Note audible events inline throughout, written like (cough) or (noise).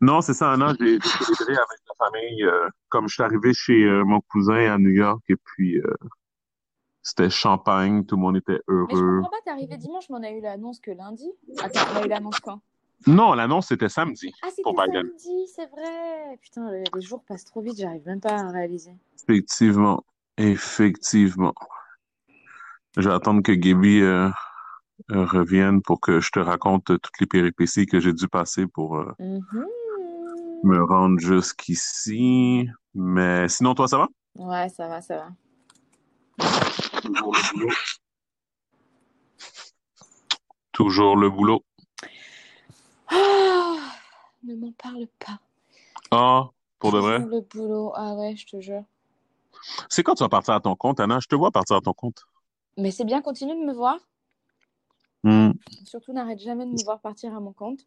Non, c'est ça, non, j'ai (laughs) célébré avec la famille. euh, comme je suis arrivé chez euh, mon cousin à New York et puis euh, c'était champagne, tout le monde était Mais je heureux. comprends pas, t'es arrivé dimanche, mais on a eu l'annonce que lundi. Attends, on a eu l'annonce quand? Non, l'annonce c'était samedi Ah, c'était samedi, c'est vrai. Putain, les, les jours passent trop vite, j'arrive même pas à réaliser. Effectivement, effectivement. Je vais attendre que Gaby revienne pour que je te raconte toutes les péripéties que j'ai dû passer pour euh, Mhm. Me rendre jusqu'ici. Mais sinon, toi, ça va? Ouais, ça va, ça va. Toujours le boulot. Toujours le boulot. Ah, ne m'en parle pas. Ah, pour de vrai? Toujours le boulot. Ah ouais, je te jure. C'est quand tu vas partir à ton compte, Anna? Je te vois partir à ton compte. Mais c'est bien, continue de me voir. Hmm. Surtout, n'arrête jamais de me voir partir à mon compte.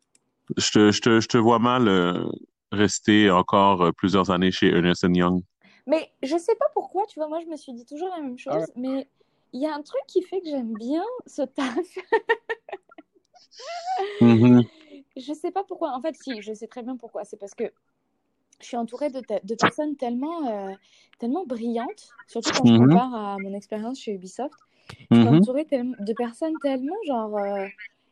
Je te, je te, je te vois mal euh, rester encore euh, plusieurs années chez Ernest Young. Mais je sais pas pourquoi, tu vois, moi je me suis dit toujours la même chose, mais il y a un truc qui fait que j'aime bien ce taf. Mhm. (laughs) Je sais pas pourquoi. En fait, si, je sais très bien pourquoi. C'est parce que je suis entourée de, personnes tellement, euh, tellement brillantes, surtout quand je Mhm. compare à mon expérience chez Ubisoft. Je suis Mhm. entourée de personnes tellement, genre, euh,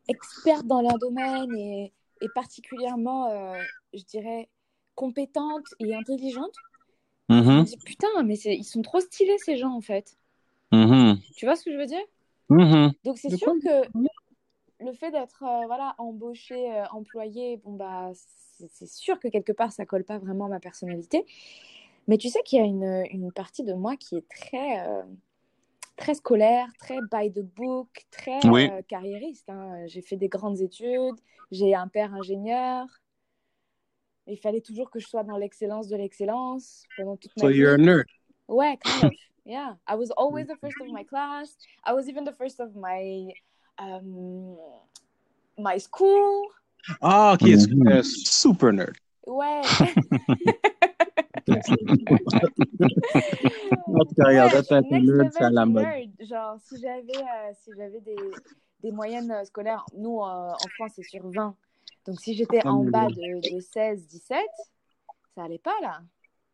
expertes dans leur domaine et, et particulièrement, euh, je dirais, compétentes et intelligentes. Je me dis, putain, mais ils sont trop stylés, ces gens, en fait. Mhm. Tu vois ce que je veux dire? Mhm. Donc, c'est sûr que le fait d'être euh, voilà, embauché, euh, employé, bon, bah, c'est c'est sûr que quelque part, ça colle pas vraiment à ma personnalité. Mais tu sais qu'il y a une, une partie de moi qui est très, euh, très scolaire, très by the book, très Oui. euh, carriériste. hein. J'ai fait des grandes études, j'ai un père ingénieur. Il fallait toujours que je sois dans l'excellence de l'excellence pendant toute ma So vie. you're a nerd. Ouais, kind of. Yeah. I was always the first of my class. I was even the first of my um, my school. Ah, ok, Mhm. euh, super nerd. Ouais. Genre, si j'avais euh, si j'avais des, des moyennes euh, scolaires, nous euh, en France c'est sur 20. Donc si j'étais Ah, en bas de, de 16, 17, ça allait pas là.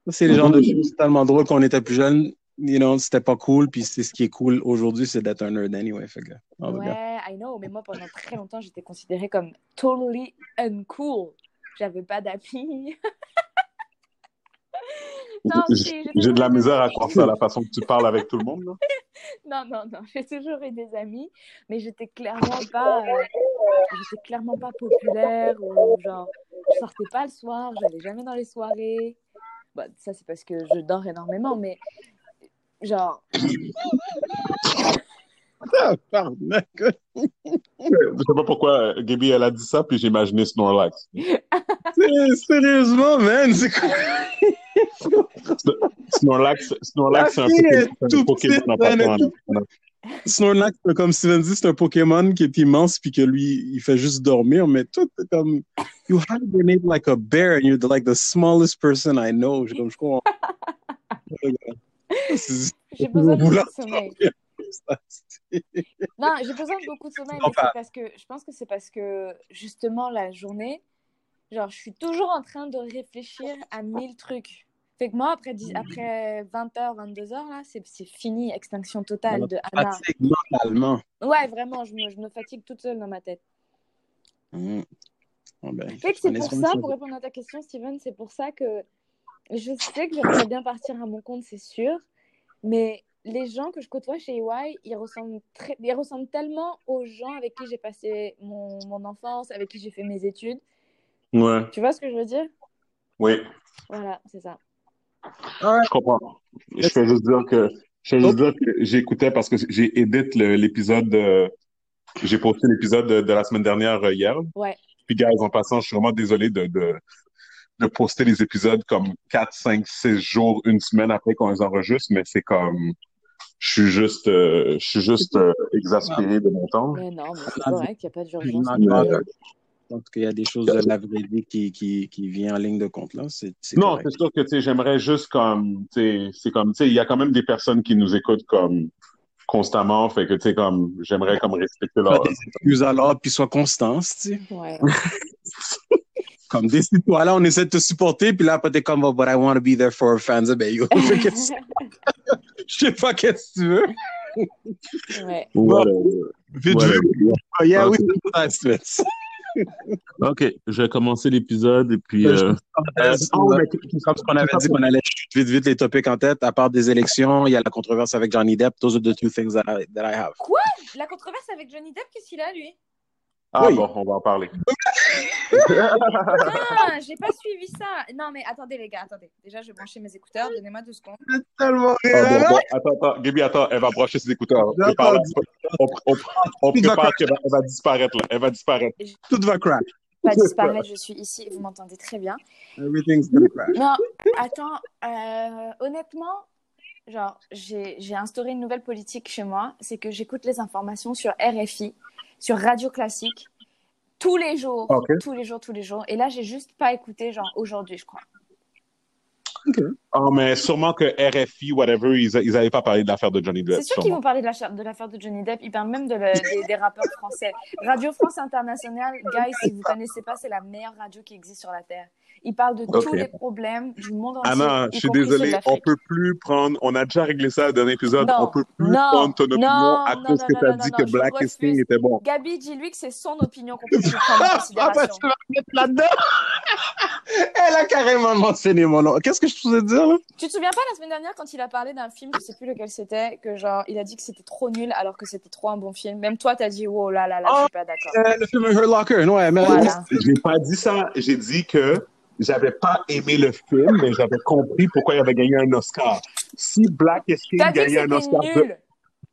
C'est le genre de choses tellement drôle quand on était plus jeune. You know, c'était pas cool, puis c'est ce qui est cool aujourd'hui, c'est d'être un nerd anyway. Fait que, cas. Ouais, I know, mais moi pendant très longtemps j'étais considérée comme totally uncool. J'avais pas d'amis. (laughs) J'ai de la misère à croire ça, la façon que tu parles avec tout le monde. Là. (laughs) Non, non, non, j'ai toujours eu des amis, mais j'étais clairement pas, euh, j'étais clairement pas populaire ou genre, je sortais pas le soir, j'allais jamais dans les soirées. Bah, ça c'est parce que je dors énormément, mais genre, Ah, pardon. Je sais pas pourquoi Gaby, elle a dit ça, puis j'ai imaginé Snorlax. (laughs) Sérieusement, man, c'est quoi? Snorlax, Snorlax c'est un, Pokémon petite, est Snorlax, comme Steven dit, c'est un Pokémon qui est immense, puis que lui, il fait juste dormir, mais toi, t'es comme, you hibernate like a bear, and you're like the smallest person I know. Je, comme, je comprends. (laughs) J'ai besoin de beaucoup de sommeil. Non, j'ai besoin de beaucoup de sommeil, parce que je pense que c'est parce que justement la journée, genre, je suis toujours en train de réfléchir à mille trucs. Fait que moi, après, 10 après 20h, 22h, là, c'est fini, extinction totale de Anna. Fatigue mentalement. Ouais, vraiment, je me, je me fatigue toute seule dans ma tête. Hum. Bon, ben, Fait que c'est pour ça. pour répondre à ta question, Steven, c'est pour ça que je sais que j'aimerais bien partir à mon compte, c'est sûr, mais les gens que je côtoie chez EY, ils ressemblent, très, ils ressemblent tellement aux gens avec qui j'ai passé mon, mon enfance, avec qui j'ai fait mes études. Ouais, Tu vois ce que je veux dire? Oui, Voilà, c'est ça. Je comprends. Je fais juste dire que, je fais juste dire que j'écoutais parce que j'ai édité le- l'épisode, euh, j'ai posté l'épisode de, de la semaine dernière euh, hier. Ouais. Puis, guys, en passant, je suis vraiment désolé de, de, de poster les épisodes comme 4, 5, 6 jours, une semaine après qu'on les enregistre, mais c'est comme, je suis juste, euh, je suis juste euh, exaspéré de mon temps. Mais non, mais c'est Ah, correct, il n'y a pas d'urgence. Jugement non de- plus. Donc, il y a des choses de la vraie vie qui, qui, qui vient en ligne de compte, là. C'est c'est Non, correct. c'est sûr que, j'aimerais juste comme, c'est comme, il y a quand même des personnes qui nous écoutent comme constamment, fait que, tu sais, comme, j'aimerais comme respecter leur... des excuses alors, puis sois constance, tu sais. Ouais. (laughs) Comme décide-toi, là, on essaie de te supporter, puis là, après, t'es comme, oh, but I want to be there for our fans. Ben, yo, (laughs) je sais pas qu'est-ce que tu veux. ouais. Vite, vite. Oh, yeah, oui, that's it. Ok, je vais commencer l'épisode et puis. euh, Euh, oh, mais- Comme ce qu'on avait dit qu'on allait vite, vite les topics en tête, à part des élections, il y a la controverse avec Johnny Depp. Those are the two things that I, that I have. La controverse avec Johnny Depp, qu'est-ce qu'il a, lui? Ah Oui. bon, on va en parler. Ah, (laughs) j'ai pas suivi ça. Non, mais attendez, les gars, attendez. Déjà, je vais brancher mes écouteurs. Donnez-moi deux secondes. Tellement Ah, bon, bon, attends, attends, Gaby, attends, elle va brancher ses écouteurs. Prépare la- On, on, on prépare qu'elle va, elle va disparaître, là. Elle va disparaître. Tout va crash. Pas disparaître, je suis ici. Vous m'entendez très bien. Everything's gonna crash. Non, attends. euh, honnêtement, genre, j'ai instauré une nouvelle politique chez moi. C'est que j'écoute les informations sur RFI, sur Radio Classique, tous les jours. Tous les jours, tous les jours. Et là, j'ai juste pas écouté, genre, aujourd'hui, je crois. Ah, mais sûrement que RFI, whatever, ils, ils avaient pas parlé de l'affaire de Johnny Depp. C'est sûr qu'ils vont parler de l'affaire de, l'affaire de Johnny Depp. Ils parlent même de le- (laughs) des, des rappeurs français. Radio France Internationale, guys, si vous connaissez pas, c'est la meilleure radio qui existe sur la Terre. Ils parlent de tous Ok. les problèmes du monde entier. Anna, je suis compris ceux de désolé, on peut plus prendre, on a déjà réglé ça dans un épisode, Non, on peut plus non, prendre ton opinion non, à non, cause non, que non, t'as non, dit non, que Black. King était bon. Gabi, dis-lui que c'est son opinion qu'on (laughs) peut prendre en Ah, considération. que tu vas me mettre là-dedans. (laughs) Elle a carrément mentionné mon nom. Qu'est-ce que je te dire, là? Tu te souviens pas la semaine dernière quand il a parlé d'un film, je sais plus lequel c'était, que genre il a dit que c'était trop nul alors que c'était trop un bon film. Même toi t'as dit oh là là là, je suis pas d'accord. Euh, le film Hurt Locker. Non, ouais, mais Voilà. J'ai pas dit ça, j'ai dit que j'avais pas aimé le film, mais j'avais compris pourquoi il avait gagné un Oscar. Si Black is King gagnait un Oscar de-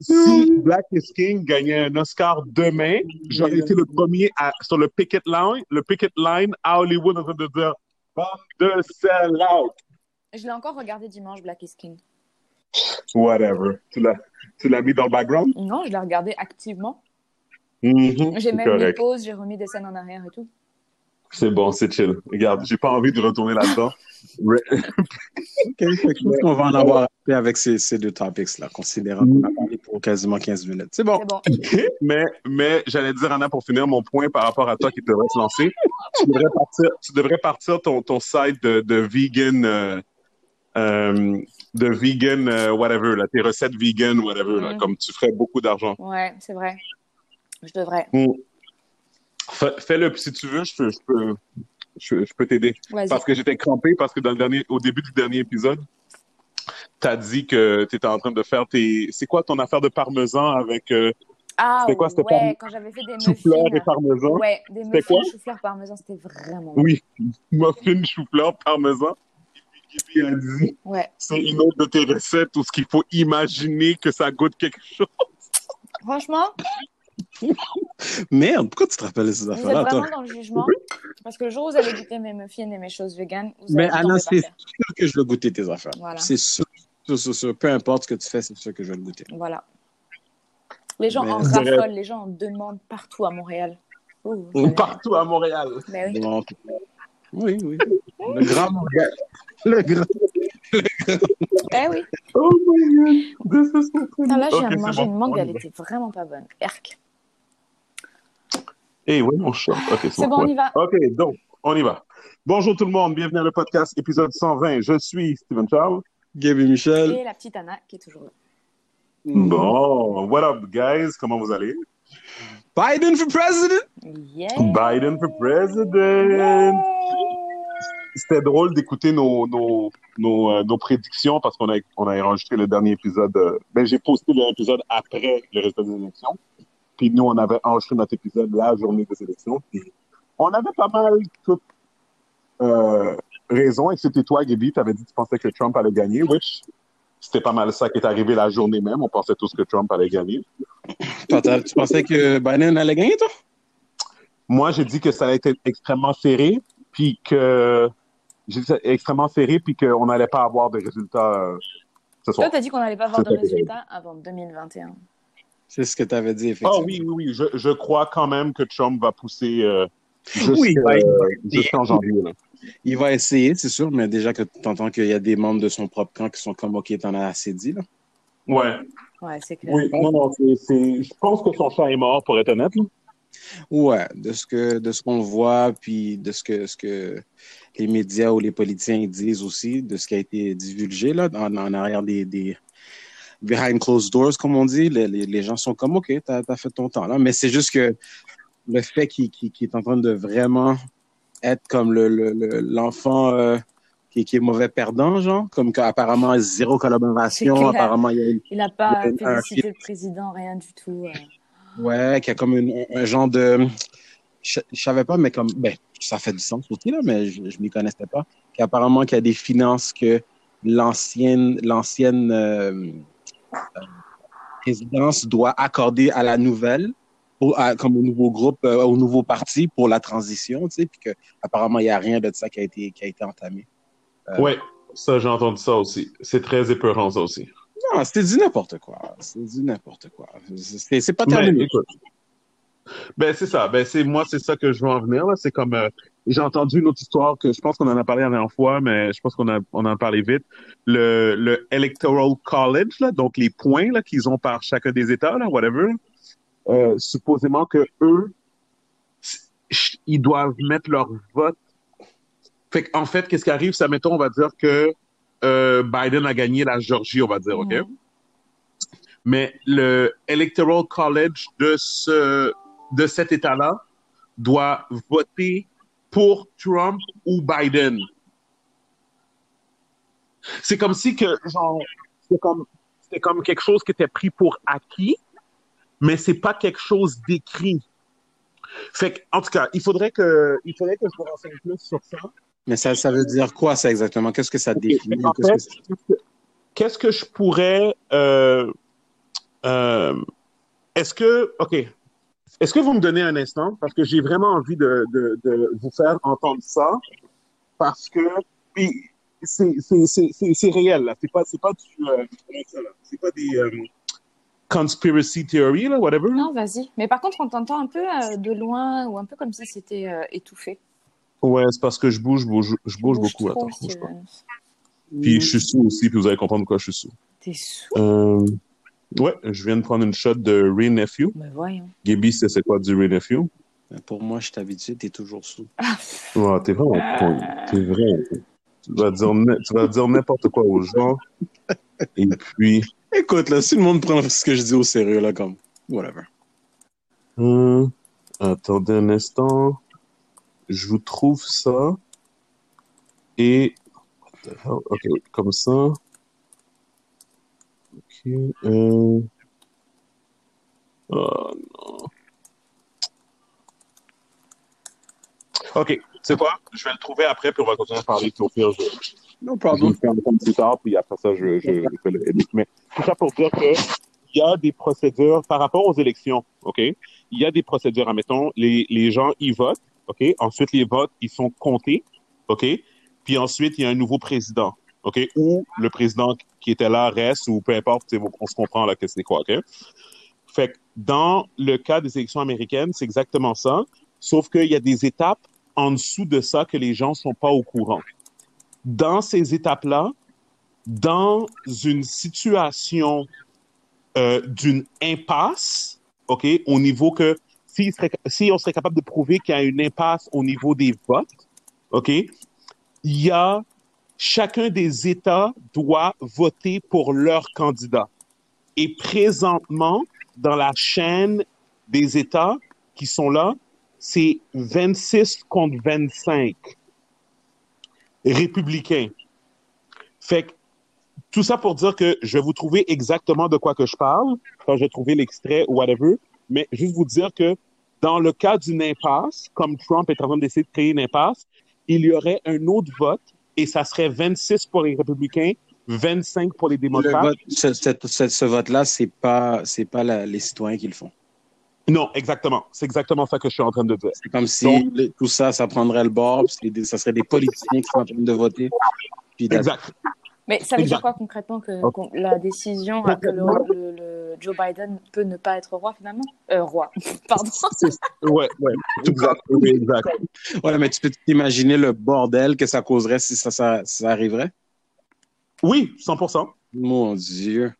si Black is King gagnait un Oscar demain, j'aurais été le premier à, sur le picket line, le picket line à Hollywood en train de dire Bande de sell out. Je l'ai encore regardé dimanche Black is King. Whatever. Tu l'as, tu l'as mis dans le background? Non, je l'ai regardé activement. Mhm, J'ai même mis correct. pause, j'ai remis des scènes en arrière et tout. C'est bon, c'est chill. Regarde, j'ai pas envie de retourner là-dedans. Re- OK, fait que je pense qu'on va en avoir avec ces, ces deux topics-là, considérant qu'on a parlé pour quasiment 15 minutes. C'est bon. Mais, mais j'allais dire, Anna, pour finir mon point par rapport à toi qui devrais se lancer, tu devrais partir, tu devrais partir ton, ton site de, de vegan, euh, euh, de vegan, euh, whatever, là, tes recettes vegan, whatever, là, Mhm. comme tu ferais beaucoup d'argent. Ouais, c'est vrai. Je devrais. Fais- Fais-le, si tu veux, je peux, je peux, je, je peux t'aider. Parce que j'étais crampé parce que dans le dernier, au début du dernier épisode, t'as dit que t'étais en train de faire tes, c'est quoi ton affaire de parmesan avec euh, Ah quoi, c'était ouais, parme- quand j'avais fait des chou-fleur et muffins. parmesan? Ouais, des muffins quoi? chou-fleur parmesan, c'était vraiment. Oui, muffin, chou-fleur, parmesan. Et puis Gaby a dit, Ouais. c'est une autre de tes recettes où ce qu'il faut imaginer que ça goûte quelque chose. Franchement, (laughs) Merde, pourquoi tu te rappelles de ces vous êtes affaires-là, vraiment dans le jugement. Parce que le jour où vous allez goûter mes muffins et mes choses véganes, vous Mais Anna, c'est sûr que je vais goûter tes affaires. Voilà. C'est sûr, sûr, sûr, sûr. Peu importe ce que tu fais, c'est sûr que je vais le goûter. Voilà. Les gens Mais- en raffolent, les gens en demandent partout à Montréal. Oh, j'avais- Partout à Montréal. Mais oui. Bon, oui, oui. Le grand Montréal. Le grand. Eh oui. Oh my god, this is so là, je viens Ok, de c'est manger bon. une mangue, elle était vraiment pas bonne. Erk. Eh oui, mon chat. Ok, C'est bon, on y va. Ok, donc, on y va. Bonjour tout le monde, bienvenue à le podcast épisode 120. Je suis Steven Charles. Gaby Michel. Et la petite Anna qui est toujours là. Bon, what up, guys? Comment vous allez? Biden for president? Yeah. Biden for president! C'était drôle d'écouter nos, nos, nos, euh, nos prédictions parce qu'on a, on a enregistré le dernier épisode. euh, ben, j'ai posté l'épisode après le résultat des élections. Puis nous, on avait enregistré notre épisode la journée des élections. Puis on avait pas mal toutes euh, raison, excepté toi, Gaby. Tu avais dit que tu pensais que Trump allait gagner, which c'était pas mal ça qui est arrivé la journée même. On pensait tous que Trump allait gagner. Toi, tu pensais que Biden allait gagner, toi? Moi, j'ai dit que ça allait être extrêmement serré, puis que j'ai dit extrêmement serré, puis qu'on n'allait pas avoir de résultats euh, ce Toi, soir. t'as dit qu'on n'allait pas avoir de résultats avant 2021. C'est ce que tu avais dit, Ah effectivement. oui, oui, oui. Je, je crois quand même que Trump va pousser euh, jusqu'à- Oui, jusqu'en janvier. Là. Il va essayer, c'est sûr, mais déjà que tu entends qu'il y a des membres de son propre camp qui sont comme, OK, t'en as assez dit, là. Ouais. Ouais, c'est clair. Oui, non, non, je pense que son chat est mort, pour être honnête. là. Ouais, de ce que de ce qu'on voit, puis de ce que ce que les médias ou les politiciens disent aussi, de ce qui a été divulgué là, en, en arrière des, des behind closed doors, comme on dit, les, les, les gens sont comme OK, t'as as fait ton temps là. Mais c'est juste que le fait qu'il qu qu est en train de vraiment être comme le l'enfant le, euh, qui, qui, est mauvais perdant, genre, comme qu'apparemment zéro collaboration, apparemment il y a une, Il n'a pas félicité le président, rien du tout. Euh. Ouais, qu'il y a comme une, un genre de. Je, je savais pas, mais comme. Ben, ça fait du sens aussi, là, mais je, je m'y connaissais pas. Qu'apparemment qu'il y a des finances que l'ancienne l'ancienne euh, présidence doit accorder à la nouvelle, pour, à, comme au nouveau groupe, euh, au nouveau parti pour la transition, tu sais, puis qu'apparemment, il n'y a rien de ça qui a été, qui a été entamé. Euh, ouais, ça, j'ai entendu ça aussi. C'est très épeurant, ça aussi. Non, c'était du n'importe quoi. C'est du n'importe quoi. C'est pas terminé. Ben, c'est ça. Ben, c'est, moi, c'est ça que je veux en venir, là. C'est comme, euh, j'ai entendu une autre histoire que je pense qu'on en a parlé la dernière fois, mais je pense qu'on a, on en a parlé vite. Le, le Electoral College, là, donc les points, là, qu'ils ont par chacun des États, là, whatever, euh, supposément que eux, ils doivent mettre leur vote. Fait en fait, qu'est-ce qui arrive, ça, mettons, on va dire que, euh, Biden a gagné la Georgie, on va dire, OK? Mm. Mais le Electoral College de ce, de cet État-là doit voter pour Trump ou Biden. C'est comme si que, genre, c'est comme, c'est comme quelque chose qui était pris pour acquis, mais c'est pas quelque chose d'écrit. Fait que, en tout cas, il faudrait que, il faudrait que je me renseigne plus sur ça. Mais ça, ça veut dire quoi, ça, exactement? Qu'est-ce que ça définit? Qu'est-ce que je pourrais, euh, euh, est-ce que, OK, est-ce que vous me donnez un instant? Parce que j'ai vraiment envie de, de, de, vous faire entendre ça. Parce que c'est réel, là. C'est pas, pas du. Euh, c'est pas des. Euh, conspiracy theory, là, whatever. Non, vas-y. Mais par contre, on t'entend un peu euh, de loin ou un peu comme si c'était euh, étouffé. Ouais, c'est parce que je bouge, bouge je bouge, beaucoup. Trop, attends, bouge pas. Puis je suis sous aussi, puis vous allez comprendre pourquoi je suis sous. T'es sous? Ouais, je viens de prendre une shot de Ray Nephew. Mais voyons. Gaby, c'est quoi du Ray Nephew? Pour moi, je t'habitue, t'es toujours sous. ouais, t'es vraiment con. T'es vrai. Tu vas dire, tu vas dire n'importe quoi aux gens. Et puis. Écoute, là, si le monde prend ce que je dis au sérieux, là, comme, whatever. Hum, attendez un instant. Je vous trouve ça. Et. Ok, comme ça. Euh... Oh non. OK, c'est quoi? Je vais le trouver après, puis on va continuer à parler. Puis au pire, je, no problem. je vais le faire un plus tard, puis après ça, je, je, je fais le. Mais tout ça pour dire que il y a des procédures par rapport aux élections, OK? Il y a des procédures, admettons, les, les gens y votent, OK? Ensuite, les votes, ils sont comptés, OK? Puis ensuite, il y a un nouveau président. OK? Ou le président qui était là reste, ou peu importe, on se comprend là que c'est quoi, OK? Fait que dans le cas des élections américaines, c'est exactement ça, sauf qu'il y a des étapes en dessous de ça que les gens sont pas au courant. Dans ces étapes-là, dans une situation euh, d'une impasse, OK, au niveau que si, si on serait capable de prouver qu'il y a une impasse au niveau des votes, OK, il y a chacun des États doit voter pour leur candidat. Et présentement, dans la chaîne des États qui sont là, c'est 26 contre 25 républicains. Fait que tout ça pour dire que je vais vous trouver exactement de quoi que je parle quand je vais trouver l'extrait ou whatever, mais juste vous dire que dans le cas d'une impasse, comme Trump est en train d'essayer de créer une impasse, il y aurait un autre vote et ça serait 26 pour les républicains, 25 pour les démocrates. Vote, ce, ce, ce vote-là, c'est pas, c'est pas la, les citoyens qui le font. Non, exactement. C'est exactement ça que je suis en train de dire. C'est comme si Donc, tout ça, ça prendrait le bord, puis ça serait des politiciens qui sont en train de voter. Puis exact. Mais ça veut exact. dire quoi concrètement que, okay. la décision que le, le, le, Joe Biden peut ne pas être roi finalement? Euh, Roi, (laughs) pardon. ouais, ouais, (laughs) exact, oui, exact. Ouais, mais tu peux t'imaginer le bordel que ça causerait si ça, ça, ça arriverait? Oui, 100%. Mon Dieu.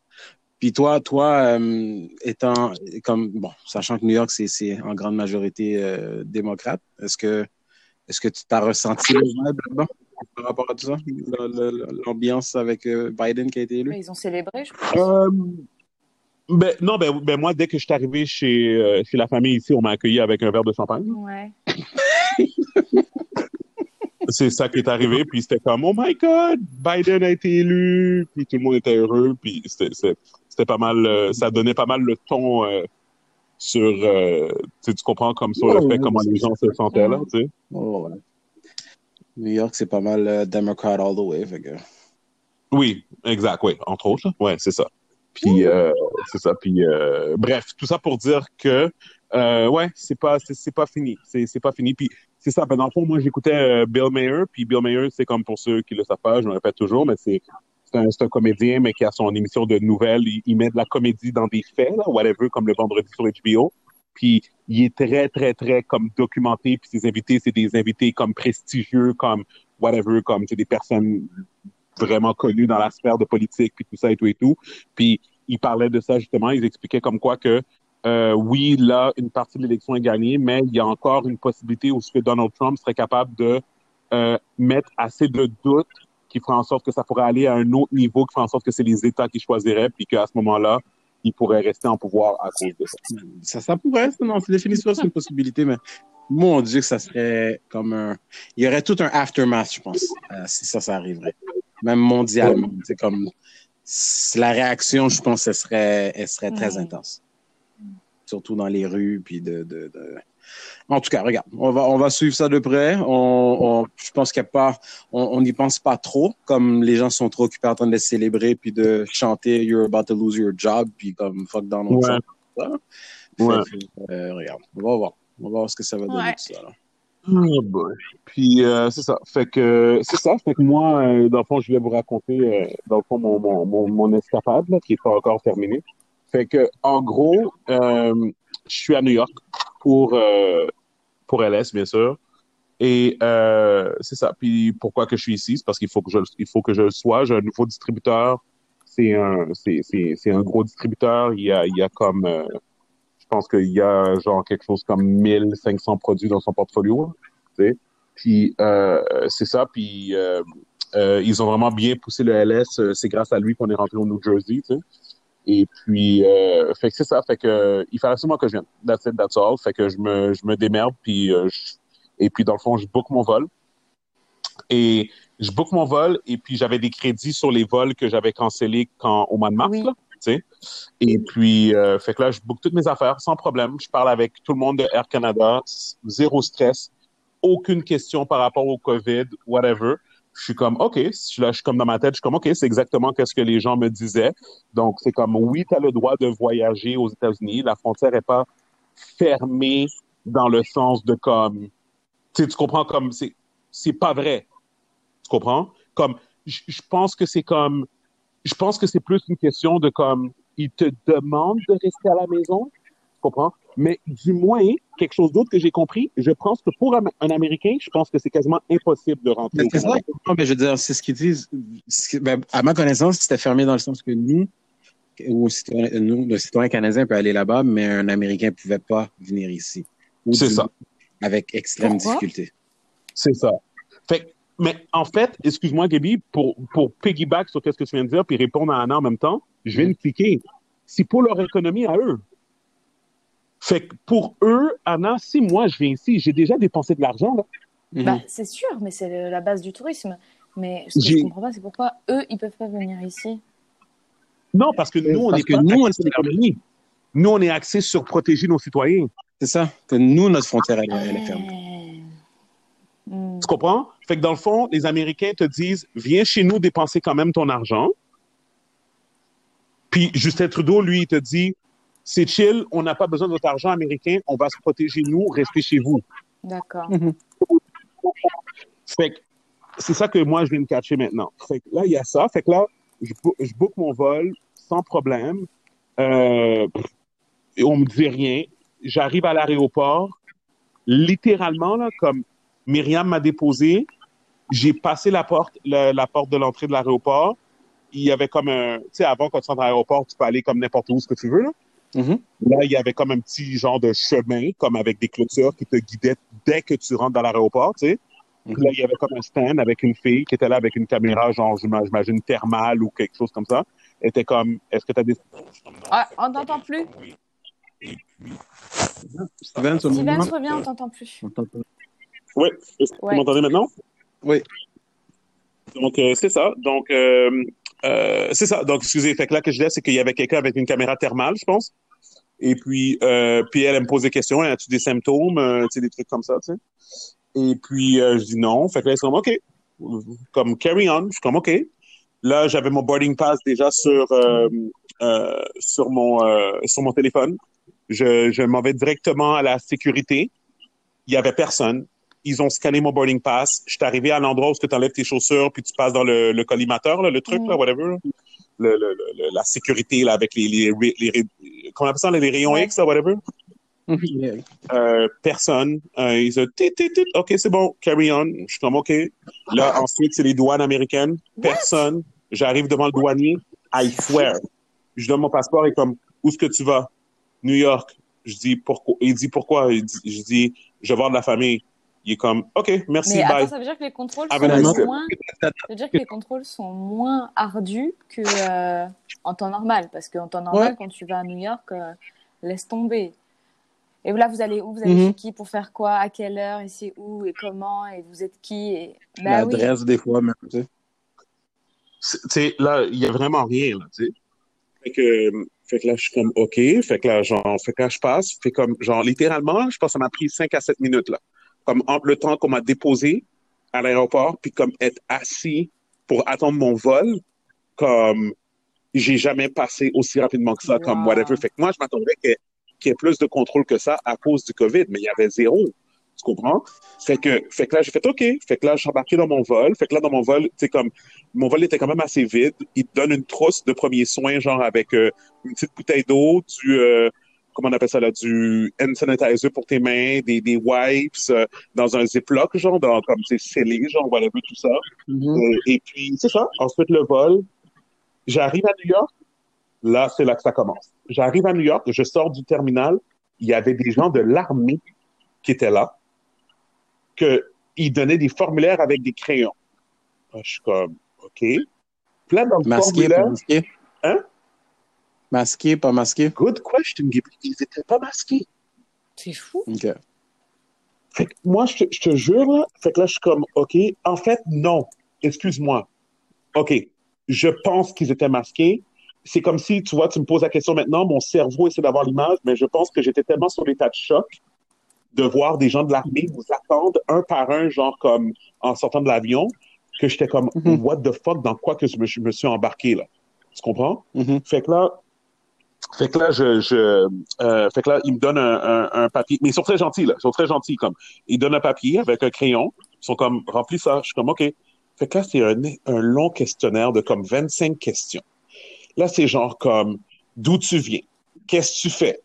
Puis toi, toi, euh, étant comme bon, sachant que New York c'est en grande majorité euh, démocrate, est-ce que est-ce que tu t'as ressenti le vibe là par rapport à tout ça, l'ambiance avec euh, Biden qui a été élu? Ils ont célébré, je crois. Ben, non, ben, ben, moi, dès que je suis arrivé chez, chez la famille ici, on m'a accueilli avec un verre de champagne. Ouais. (laughs) c'est ça qui est arrivé, puis c'était comme, oh my God, Biden a été élu, puis tout le monde était heureux, puis c'était pas mal, euh, ça donnait pas mal le ton euh, sur, euh, tu comprends, comme sur le fait comment les gens se sentaient là, tu sais. Oh, New York, c'est pas mal Democrat all the way, fait que... Oui, exact, oui, entre autres, ouais, c'est ça. Puis, c'est ça, puis, bref, tout ça pour dire que, ouais, c'est pas, c'est pas fini, c'est pas fini, puis c'est ça. Ben, dans le fond, moi, j'écoutais euh, Bill Mayer, puis Bill Mayer, c'est comme pour ceux qui le savent pas, je me répète toujours, mais c'est un, un, comédien, mais qui a son émission de nouvelles. Il, met de la comédie dans des faits, là, whatever, comme le vendredi sur HBO. Puis il est très, très, très comme documenté. Puis ses invités, c'est des invités comme prestigieux, comme whatever, comme c'est des personnes vraiment connues dans la sphère de politique, puis tout ça et tout et tout. Puis il parlait de ça justement. Ils expliquaient comme quoi que euh, oui, là, une partie de l'élection est gagnée, mais il y a encore une possibilité où ce que Donald Trump serait capable de euh, mettre assez de doutes qui ferait en sorte que ça pourrait aller à un autre niveau, qui ferait en sorte que c'est les États qui choisiraient, puis qu'à ce moment-là, il pourrait rester en pouvoir à cause de ça. Ça, ça pourrait, non, c'est définitivement une possibilité, mais mon Dieu, que ça serait comme un... Il y aurait tout un aftermath, je pense, euh, si ça, ça arriverait. Même mondialement. C'est comme... La réaction, je pense, elle serait, elle serait très intense surtout dans les rues, puis de, de, de... En tout cas, regarde, on va, on va suivre ça de près. On, on je pense qu'il n'y a pas, on n'y pense pas trop, comme les gens sont trop occupés en train de les célébrer, puis de chanter You're about to lose your job, puis comme fuck Donald ouais. Trump. Ouais. euh, regarde, on va voir. On va voir ce que ça va donner Ouais. tout ça. Là. Oh boy. Puis euh, c'est ça. Fait que c'est ça. Fait que moi, euh, dans le fond, je voulais vous raconter euh, dans le fond mon, mon, mon, mon escapade là, qui est pas encore terminée. Fait que en gros, euh, je suis à New York pour euh, pour LS bien sûr. Et euh, c'est ça. Puis pourquoi que je suis ici, c'est parce qu'il faut que je il faut que je le sois. J'ai un nouveau distributeur. C'est un c'est c'est c'est un gros distributeur. Il y a il y a comme euh, je pense qu'il y a genre quelque chose comme 1500 produits dans son portfolio. Tu sais. Puis euh, c'est ça. Puis euh, euh, ils ont vraiment bien poussé le LS. Euh, C'est grâce à lui qu'on est rentré au New Jersey. Et puis, euh, fait que c'est ça. Fait que il fallait absolument que je vienne. That's it, that's all. Fait que je me, je me démerde. Puis, euh, je- et puis dans le fond, je book mon vol. Et je book mon vol. Et puis j'avais des crédits sur les vols que j'avais cancellés quand au mois de mars. Oui. Là. Et puis, euh, fait que là, je book toutes mes affaires sans problème. Je parle avec tout le monde de Air Canada, zéro stress, aucune question par rapport au COVID, whatever. Je suis comme, OK, là, je suis comme dans ma tête, je suis comme, OK, c'est exactement qu'est-ce que les gens me disaient. Donc, c'est comme, oui, tu as le droit de voyager aux États-Unis. La frontière est pas fermée dans le sens de comme, tu tu comprends comme, c'est, c'est pas vrai. Tu comprends? Comme, je pense que c'est comme, je pense que c'est plus une question de comme, ils te demandent de rester à la maison. Tu comprends? Mais du moins, quelque chose d'autre que j'ai compris, je pense que pour un, un Américain, je pense que c'est quasiment impossible de rentrer Mais au c'est ça. Mais je veux dire, c'est ce qu'ils disent. Ben, à ma connaissance, c'était fermé dans le sens que nous, ou citoyen- nous, le citoyen canadien peut aller là-bas, mais un Américain ne pouvait pas venir ici. C'est ça. Avec extrême Pourquoi? difficulté. C'est ça. Fait, que- mais en fait, excuse-moi, Gaby, pour, pour piggyback sur ce que tu viens de dire puis répondre à Anna en même temps, je viens de cliquer. C'est pour leur économie à eux. Fait que pour eux, Anna, si moi je viens ici, j'ai déjà dépensé de l'argent, là. Mhm. Bah, c'est sûr, mais c'est la base du tourisme. Mais ce que J'ai- je comprends pas, c'est pourquoi eux, ils peuvent pas venir ici. Non, parce que nous, on Parce n'est que pas nous, on est. Nous, on est axé sur protéger nos citoyens. C'est ça. Que nous, notre frontière, elle, elle est fermée. Hmm. Tu comprends? Fait que dans le fond, les Américains te disent, viens chez nous dépenser quand même ton argent. Puis Justin Trudeau, lui, il te dit, c'est chill, on n'a pas besoin de votre argent américain, on va se protéger nous, restez chez vous. D'accord. Fait que c'est ça que moi, je viens de catcher maintenant. Fait que là, il y a ça. Fait que là, je, book mon vol sans problème. Euh, et on me dit rien. J'arrive à l'aéroport. Littéralement, là, comme Myriam m'a déposé, j'ai passé la porte, la, la porte de l'entrée de l'aéroport. il y avait comme un, tu sais, avant quand tu rentres à l'aéroport, tu peux aller comme n'importe où ce que tu veux là. Mhm. Là, il y avait comme un petit genre de chemin, comme avec des clôtures qui te guidaient dès que tu rentres dans l'aéroport, tu sais. Puis là, il y avait comme un stand avec une fille qui était là avec une caméra, genre, j'ima- j'imagine, thermale ou quelque chose comme ça. Elle était comme, est-ce que tu as des... Ah, on t'entend plus. Steven, tu Steven, reviens, on t'entend plus. Oui, vous m'entendez maintenant? Oui. Donc, euh, c'est ça. Donc, euh, euh, c'est ça. Donc, excusez, fait que là, que je disais, c'est qu'il y avait quelqu'un avec une caméra thermale, je pense. Et puis, euh, puis elle, elle me pose des questions. As-tu des symptômes? Euh, tu sais, des trucs comme ça, tu sais? Et puis, euh, je dis non. Fait que là, elle est comme, OK. Comme, carry on. Je suis comme, OK. Là, j'avais mon boarding pass déjà sur, euh, euh, sur mon, euh, sur mon téléphone. Je, je m'en vais directement à la sécurité. Il y avait personne. Ils ont scanné mon boarding pass. Je suis arrivé à l'endroit où tu enlèves tes chaussures puis tu passes dans le, le collimateur, là, le truc, Mm. là, whatever. Le, le, le- la sécurité là, avec les, les, les, comment on appelle ça, les rayons. X, là, whatever? Yeah. Euh, personne. Euh, ils ont. OK, c'est bon, carry on. Je suis comme OK. Là, (laughs) ensuite, c'est les douanes américaines. Personne. J'arrive devant le douanier. I swear. Je donne mon passeport et comme, où est-ce que tu vas? New York. Je dis, pourquoi? Il dit, pourquoi? Je dis, je vais voir de la famille. Il est comme, OK, merci, Mais bye. attends, ça veut dire que les contrôles Ah, sont ben, non. moins... Ça veut dire que les contrôles sont moins ardus que euh, en temps normal, parce qu'en temps normal, Ouais. quand tu vas à New York, euh, laisse tomber. Et là, vous allez où? Vous allez Mhm. chez qui Pour faire quoi? À quelle heure? Et c'est où? Et comment? Et vous êtes qui? Et... Bah oui. L'adresse, des fois, même, tu sais. C'est- tu sais, là, il y a vraiment rien, là, tu sais. Fait que, fait que là, je suis comme, OK. Fait que là, genre, fait que là, je passe. Fait comme, genre, littéralement, je pense que ça m'a pris 5 à 7 minutes, là. Comme, entre le temps qu'on m'a déposé à l'aéroport, puis comme être assis pour attendre mon vol, comme, j'ai jamais passé aussi rapidement que ça, comme whatever. Fait que moi, je m'attendais qu'il y ait plus de contrôle que ça à cause du COVID, mais il y avait zéro. Tu comprends? Fait que, fait que là, j'ai fait OK. Fait que là, je suis embarqué dans mon vol. Fait que là, dans mon vol, tu sais, comme, mon vol était quand même assez vide. Il te donne une trousse de premiers soins, genre avec euh, une petite bouteille d'eau, du, euh, comment on appelle ça là, du hand sanitizer pour tes mains, des, des wipes, euh, dans un ziploc, genre, dans, comme, c'est scellé, genre, voilà, tout ça. Mhm. Euh, et puis, c'est ça. Ensuite, le vol. J'arrive à New York. Là, c'est là que ça commence. J'arrive à New York, je sors du terminal. Il y avait des gens de l'armée qui étaient là, que ils donnaient des formulaires avec des crayons. Ah, Je suis comme, OK. Là, dans le Masqué, formulaire, pas masqué. Hein? Masqué, pas masqué? good question, Gabriel. Ils étaient pas masqués. C'est fou. OK. Fait que moi, je te, je te jure, là, fait que là, je suis comme, OK, en fait, non, excuse-moi. OK, je pense qu'ils étaient masqués. C'est comme si, tu vois, tu me poses la question maintenant, mon cerveau essaie d'avoir l'image, mais je pense que j'étais tellement sur l'état de choc de voir des gens de l'armée nous attendre un par un, genre comme en sortant de l'avion, que j'étais comme, Mhm. what the fuck, dans quoi que je me, je me suis embarqué, là. Tu comprends? Mhm. Fait que là, fait que là, je, je euh, fait que là, ils me donnent un, un, un papier, mais ils sont très gentils, là, ils sont très gentils, comme, ils donnent un papier avec un crayon, ils sont comme, remplis ça, je suis comme, OK. Fait que là, c'est un, un long questionnaire de comme 25 questions. Là, c'est genre comme, d'où tu viens? Qu'est-ce que tu fais?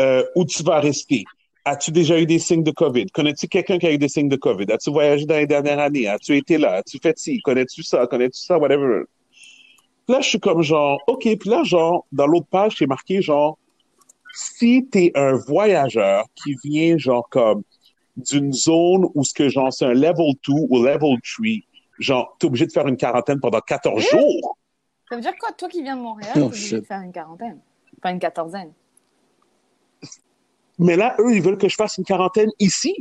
Euh, où tu vas rester? As-tu déjà eu des signes de COVID? Connais-tu quelqu'un qui a eu des signes de COVID? As-tu voyagé dans les dernières années? As-tu été là? As-tu fait ci? Connais-tu ça? Connais-tu ça? Whatever. Là, je suis comme genre, OK. Puis là, genre, dans l'autre page, c'est marqué genre, si t'es un voyageur qui vient genre comme d'une zone où ce que genre c'est un level 2 ou level 3, genre, t'es obligé de faire une quarantaine pendant 14 jours. Ça veut dire quoi Toi qui viens de Montréal, Oh, t'es obligé shit. de faire une quarantaine? Enfin, une quatorzaine. Mais là, eux, ils veulent que je fasse une quarantaine ici.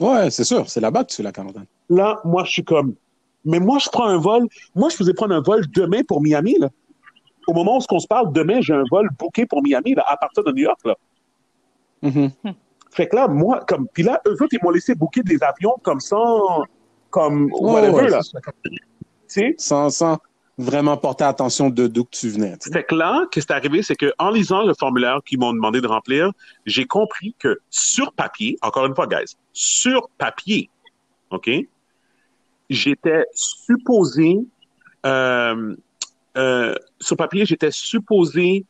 Ouais, c'est sûr. C'est là-bas que tu fais la quarantaine. Là, moi, je suis comme, mais moi, je prends un vol. Moi, je faisais prendre un vol demain pour Miami, là. Au moment où on se parle, demain, j'ai un vol booké pour Miami, là, à partir de New York, là. Mhm. Fait que là, moi, comme, puis là, eux autres, ils m'ont laissé booker des avions comme ça, comme, Ouais, whatever, ouais, là. Tu? Sans, sans vraiment porter attention de d'où que tu venais. tu sais. Fait que là, qu'est-ce qui est arrivé, c'est que en lisant le formulaire qu'ils m'ont demandé de remplir, j'ai compris que sur papier, encore une fois, guys, sur papier, OK, j'étais supposé, euh, euh, sur papier, j'étais supposé,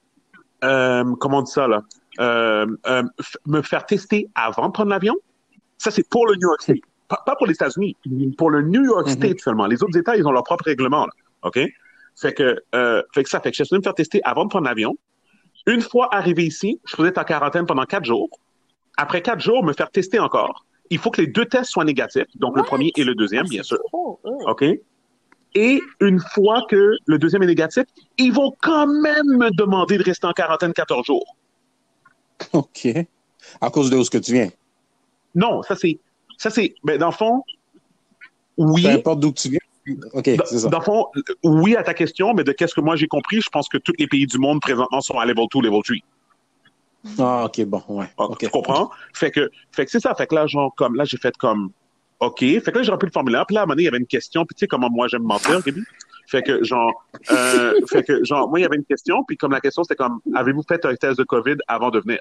euh, comment on dit ça, là, euh, euh, me faire tester avant de prendre l'avion. Ça, c'est pour le New York State. Pas, pas pour les États-Unis, pour le New York Mhm. State seulement. Les autres États, ils ont leur propre règlement, là. OK? Fait que, euh, fait que ça fait que je suis me faire tester avant de prendre l'avion. Une fois arrivé ici, je faisais en quarantaine pendant quatre jours. Après quatre jours, me faire tester encore. Il faut que les deux tests soient négatifs, donc le premier et le deuxième, Ah, bien sûr. trop, eux. OK? Et une fois que le deuxième est négatif, ils vont quand même me demander de rester en quarantaine 14 jours. OK. À cause de où est-ce que tu viens? Non, ça c'est, ça c'est, ben, dans le fond, oui. Peu importe d'où tu viens. OK, Dans, c'est ça. dans le fond, oui à ta question, mais de qu'est-ce que moi j'ai compris, je pense que tous les pays du monde présentement sont à level 2, level 3. Ah, OK, bon, ouais. Ah, OK. Tu comprends? Fait que, fait que c'est ça. Fait que là, genre, comme, là, j'ai fait comme, OK. Fait que là, j'ai rempli le formulaire. Puis là, à un moment donné, il y avait une question. Puis tu sais comment moi, j'aime mentir, Gaby? Fait que, genre, euh, fait que, genre, moi, il y avait une question. Puis comme la question, c'était comme, avez-vous fait un test de COVID avant de venir?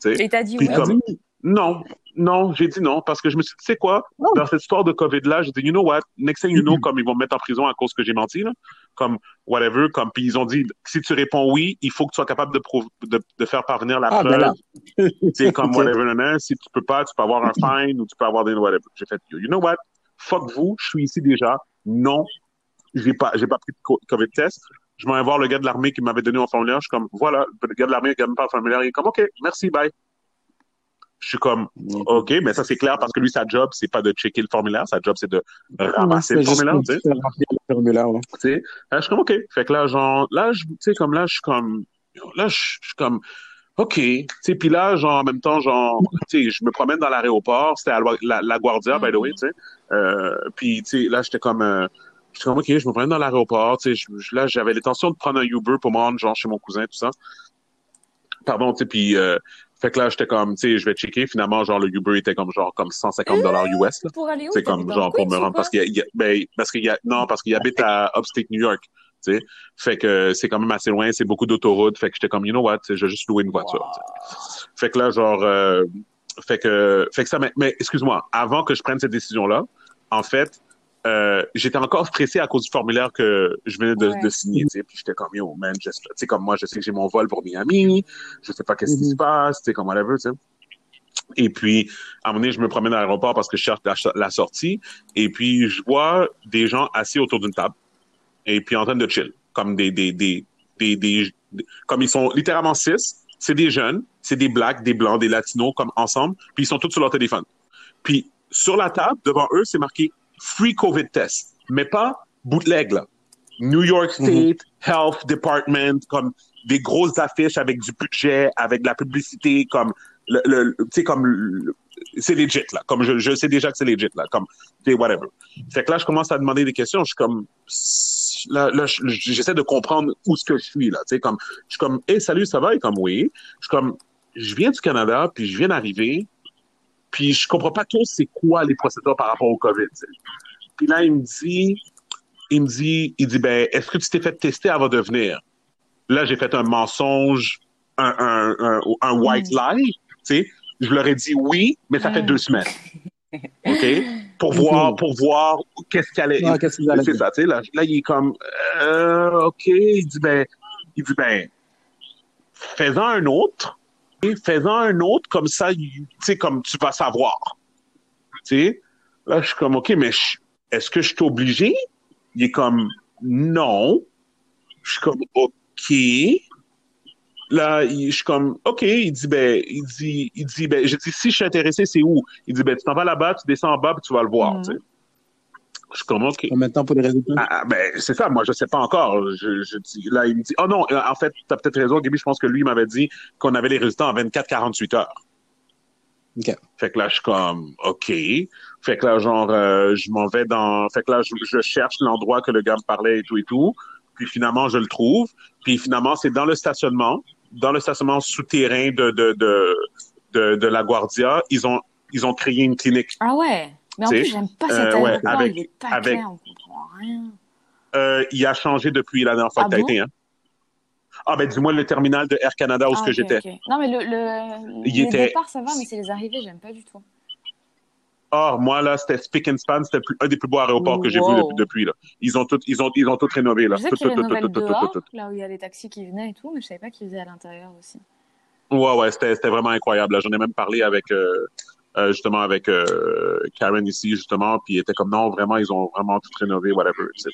Tu sais? Et t'as dit Puis oui. comme, non, non, j'ai dit non, parce que je me suis dit, tu sais quoi, Oh. dans cette histoire de COVID-là, j'ai dit, you know what, next thing you Mm-hmm. know, comme ils vont me mettre en prison à cause que j'ai menti, là, comme whatever, comme, puis ils ont dit, si tu réponds oui, il faut que tu sois capable de, de, de faire parvenir la Ah, ben preuve. (laughs) C'est comme whatever, nanana. si tu peux pas, tu peux avoir un (laughs) fine ou tu peux avoir des whatever. J'ai fait, you know what, fuck vous, je suis ici déjà. Non, j'ai pas, j'ai pas pris de co- COVID test. Je m'en vais voir le gars de l'armée qui m'avait donné mon formulaire. Je suis comme, voilà, le gars de l'armée qui me parle le formulaire. Il est comme, OK, merci, bye. Je suis comme, OK, mais ça c'est clair parce que lui, sa job, c'est pas de checker le formulaire. Sa job, c'est de ramasser le formulaire, tu sais. faire remplir le formulaire, ouais. Tu sais, là, je suis comme, OK. Fait que là, genre, là, je, tu sais, comme là, je suis comme, là, je suis comme, OK. Tu sais, puis là, genre, en même temps, genre, tu sais, je me promène dans l'aéroport. C'était à la, la, la Guardia, by the way, tu sais. Euh, puis, tu sais, là, j'étais comme, euh, j'étais comme, OK, je me promène dans l'aéroport. Tu sais, je- là, j'avais l'intention de prendre un Uber pour me rendre, genre, chez mon cousin, tout ça. Pardon, tu sais, puis, euh, fait que là, j'étais comme, tu sais, je vais checker. Finalement, genre, le Uber était comme, genre, comme 150 dollars US, là. Pour aller où? C'est comme genre pour me rendre parce qu'il y a, il y a- ben, parce qu'il y a non parce qu'il habite à upstate New York, tu sais. Fait que c'est quand même assez loin, c'est beaucoup d'autoroutes, fait que j'étais comme you know what, tu sais, je vais juste louer une voiture. Wow. Fait que là genre euh, fait que fait que ça mais, mais excuse-moi, avant que je prenne cette décision là, en fait euh, j'étais encore stressé à cause du formulaire que je venais de, Ouais. de signer, tu sais, puis j'étais comme yo man, tu sais comme moi je sais que j'ai mon vol pour Miami, je sais pas qu'est-ce qui Mhm. se passe, tu sais comme whatever, tu sais. Et puis, à un moment donné, je me promène à l'aéroport parce que je cherche la, la sortie. Et puis, je vois des gens assis autour d'une table. Et puis, en train de chill. Comme des, des, des, des, des- des- comme ils sont littéralement six. C'est des jeunes, c'est des blacks, des blancs, des latinos, comme ensemble. Puis, ils sont tous sur leur téléphone. Puis, sur la table, devant eux, c'est marqué Free COVID Test. Mais pas bootleg, là. New York State Health Department, comme des grosses affiches avec du budget, avec de la publicité, comme le, le- tu sais, comme le- c'est legit là. Comme je, je sais déjà que c'est legit là, comme sais, whatever. Fait que là, je commence à demander des questions. Je suis comme là, là je- j'essaie de comprendre où ce que je suis là. Tu sais, comme je suis comme, hey, salut, ça va? Et comme oui. Je suis comme, je viens du Canada, puis je viens d'arriver, puis je comprends pas trop c'est quoi les procédures par rapport au COVID. Puis là, il me dit, il me dit, il dit, ben, est-ce que tu t'es fait tester avant de venir? Là, j'ai fait un mensonge, un, un, un, un white lie, tu sais. Je leur ai dit oui, mais ça fait Mm. deux semaines. (laughs) OK? Pour voir, pour voir qu'est-ce qu'il allait. Ah, qu'est-ce c'est ça, tu sais. Là, là, il est comme, euh, OK. Il dit, ben, il dit, ben, fais-en un autre. Fais-en un autre, comme ça, tu sais, comme tu vas savoir. Tu sais? Là, je suis comme, OK, mais je- est-ce que je suis obligé? Il est comme, non. Je suis comme, OK. Là, je suis comme, OK. Il dit, ben, il dit, il dit, ben, j'ai dit, si je suis intéressé, c'est où? Il dit, ben, tu t'en vas là-bas, tu descends en bas, puis tu vas le voir, Mhm. tu sais. Je suis comme, OK. Combien de temps pour les résultats? Ah, ah, ben, c'est ça, moi, je sais pas encore. Je, je dis, là, il me dit, oh non, euh, en fait, t'as peut-être raison, Gaby, je pense que lui, il m'avait dit qu'on avait les résultats en 24-48 heures. OK. Fait que là, je suis comme, OK. Fait que là, genre, euh, je m'en vais dans, fait que là, je, je cherche l'endroit que le gars me parlait et tout et tout. Puis finalement, je le trouve. Puis finalement, c'est dans le stationnement, dans le stationnement souterrain de, de, de, de, de la Guardia. Ils ont, ils ont créé une clinique. Ah ouais. Mais en plus, j'aime pas cet euh, ouais, avec- il est pas avec- clair, on comprend rien. Euh, il a changé depuis la dernière fois Ah que t'as bon? été, hein. Ah, ben, dis-moi le terminal de Air Canada où Ah, ce que j'étais. Non, mais le, le... Il les était- départs, ça va, mais c'est les arrivées, j'aime pas du tout. Ah, moi, là, c'était Spick and Span, c'était un des plus beaux aéroports que j'ai vu Wow. depuis, depuis, là. Ils ont tout, ils ont, ils ont tout rénové, là. Je sais Tout, dehors, là où il y a les taxis qui venaient et tout, mais je savais pas qu'ils faisaient à l'intérieur aussi. Ouais, ouais, c'était, vraiment incroyable. J'en ai même parlé avec, euh, euh, justement avec euh, Karen ici justement, puis il était comme non vraiment ils ont vraiment tout rénové whatever. Fait,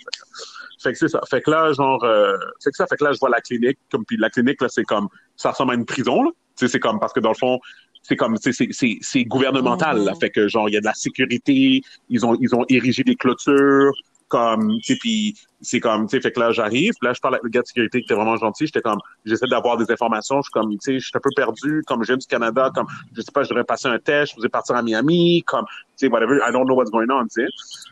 fait que c'est ça. Fait que là genre, euh, fait que ça, fait que là je vois la clinique comme puis la clinique là c'est comme ça ressemble à une prison là. Tu sais c'est comme parce que dans le fond c'est comme c'est c'est c'est gouvernemental là. Fait que genre il y a de la sécurité, ils ont ils ont érigé des clôtures comme tu sais puis c'est comme tu sais fait que là j'arrive. Là je parle avec le gars de sécurité qui était vraiment gentil. J'étais comme j'essaie d'avoir des informations. Je suis comme tu sais je suis un peu perdu comme je viens du Canada comme je sais pas je devrais passer un test je voulais partir à Miami comme tu sais whatever. I don't know what's going on tu sais.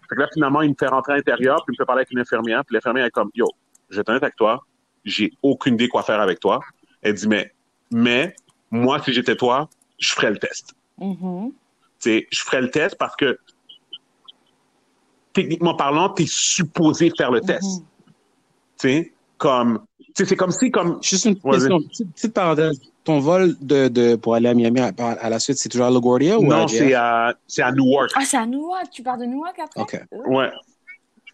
Fait que là finalement il me fait rentrer à l'intérieur puis il me fait parler avec une infirmière puis l'infirmière est comme yo je t'honnête avec toi j'ai aucune idée quoi faire avec toi. Elle dit mais mais moi si j'étais toi je ferais le test. Mhm. tu sais je ferais le test parce que techniquement parlant, tu es supposé faire le test. Tu sais, comme, tu sais, c'est comme si, comme, Juste une question, petite, petite parenthèse. Ton vol de, de, pour aller à Miami à, à la suite, c'est toujours à LaGuardia ou à non, c'est à, c'est à Newark. Ah, c'est à Newark? Tu pars de Newark après? OK. Euh, Ouais.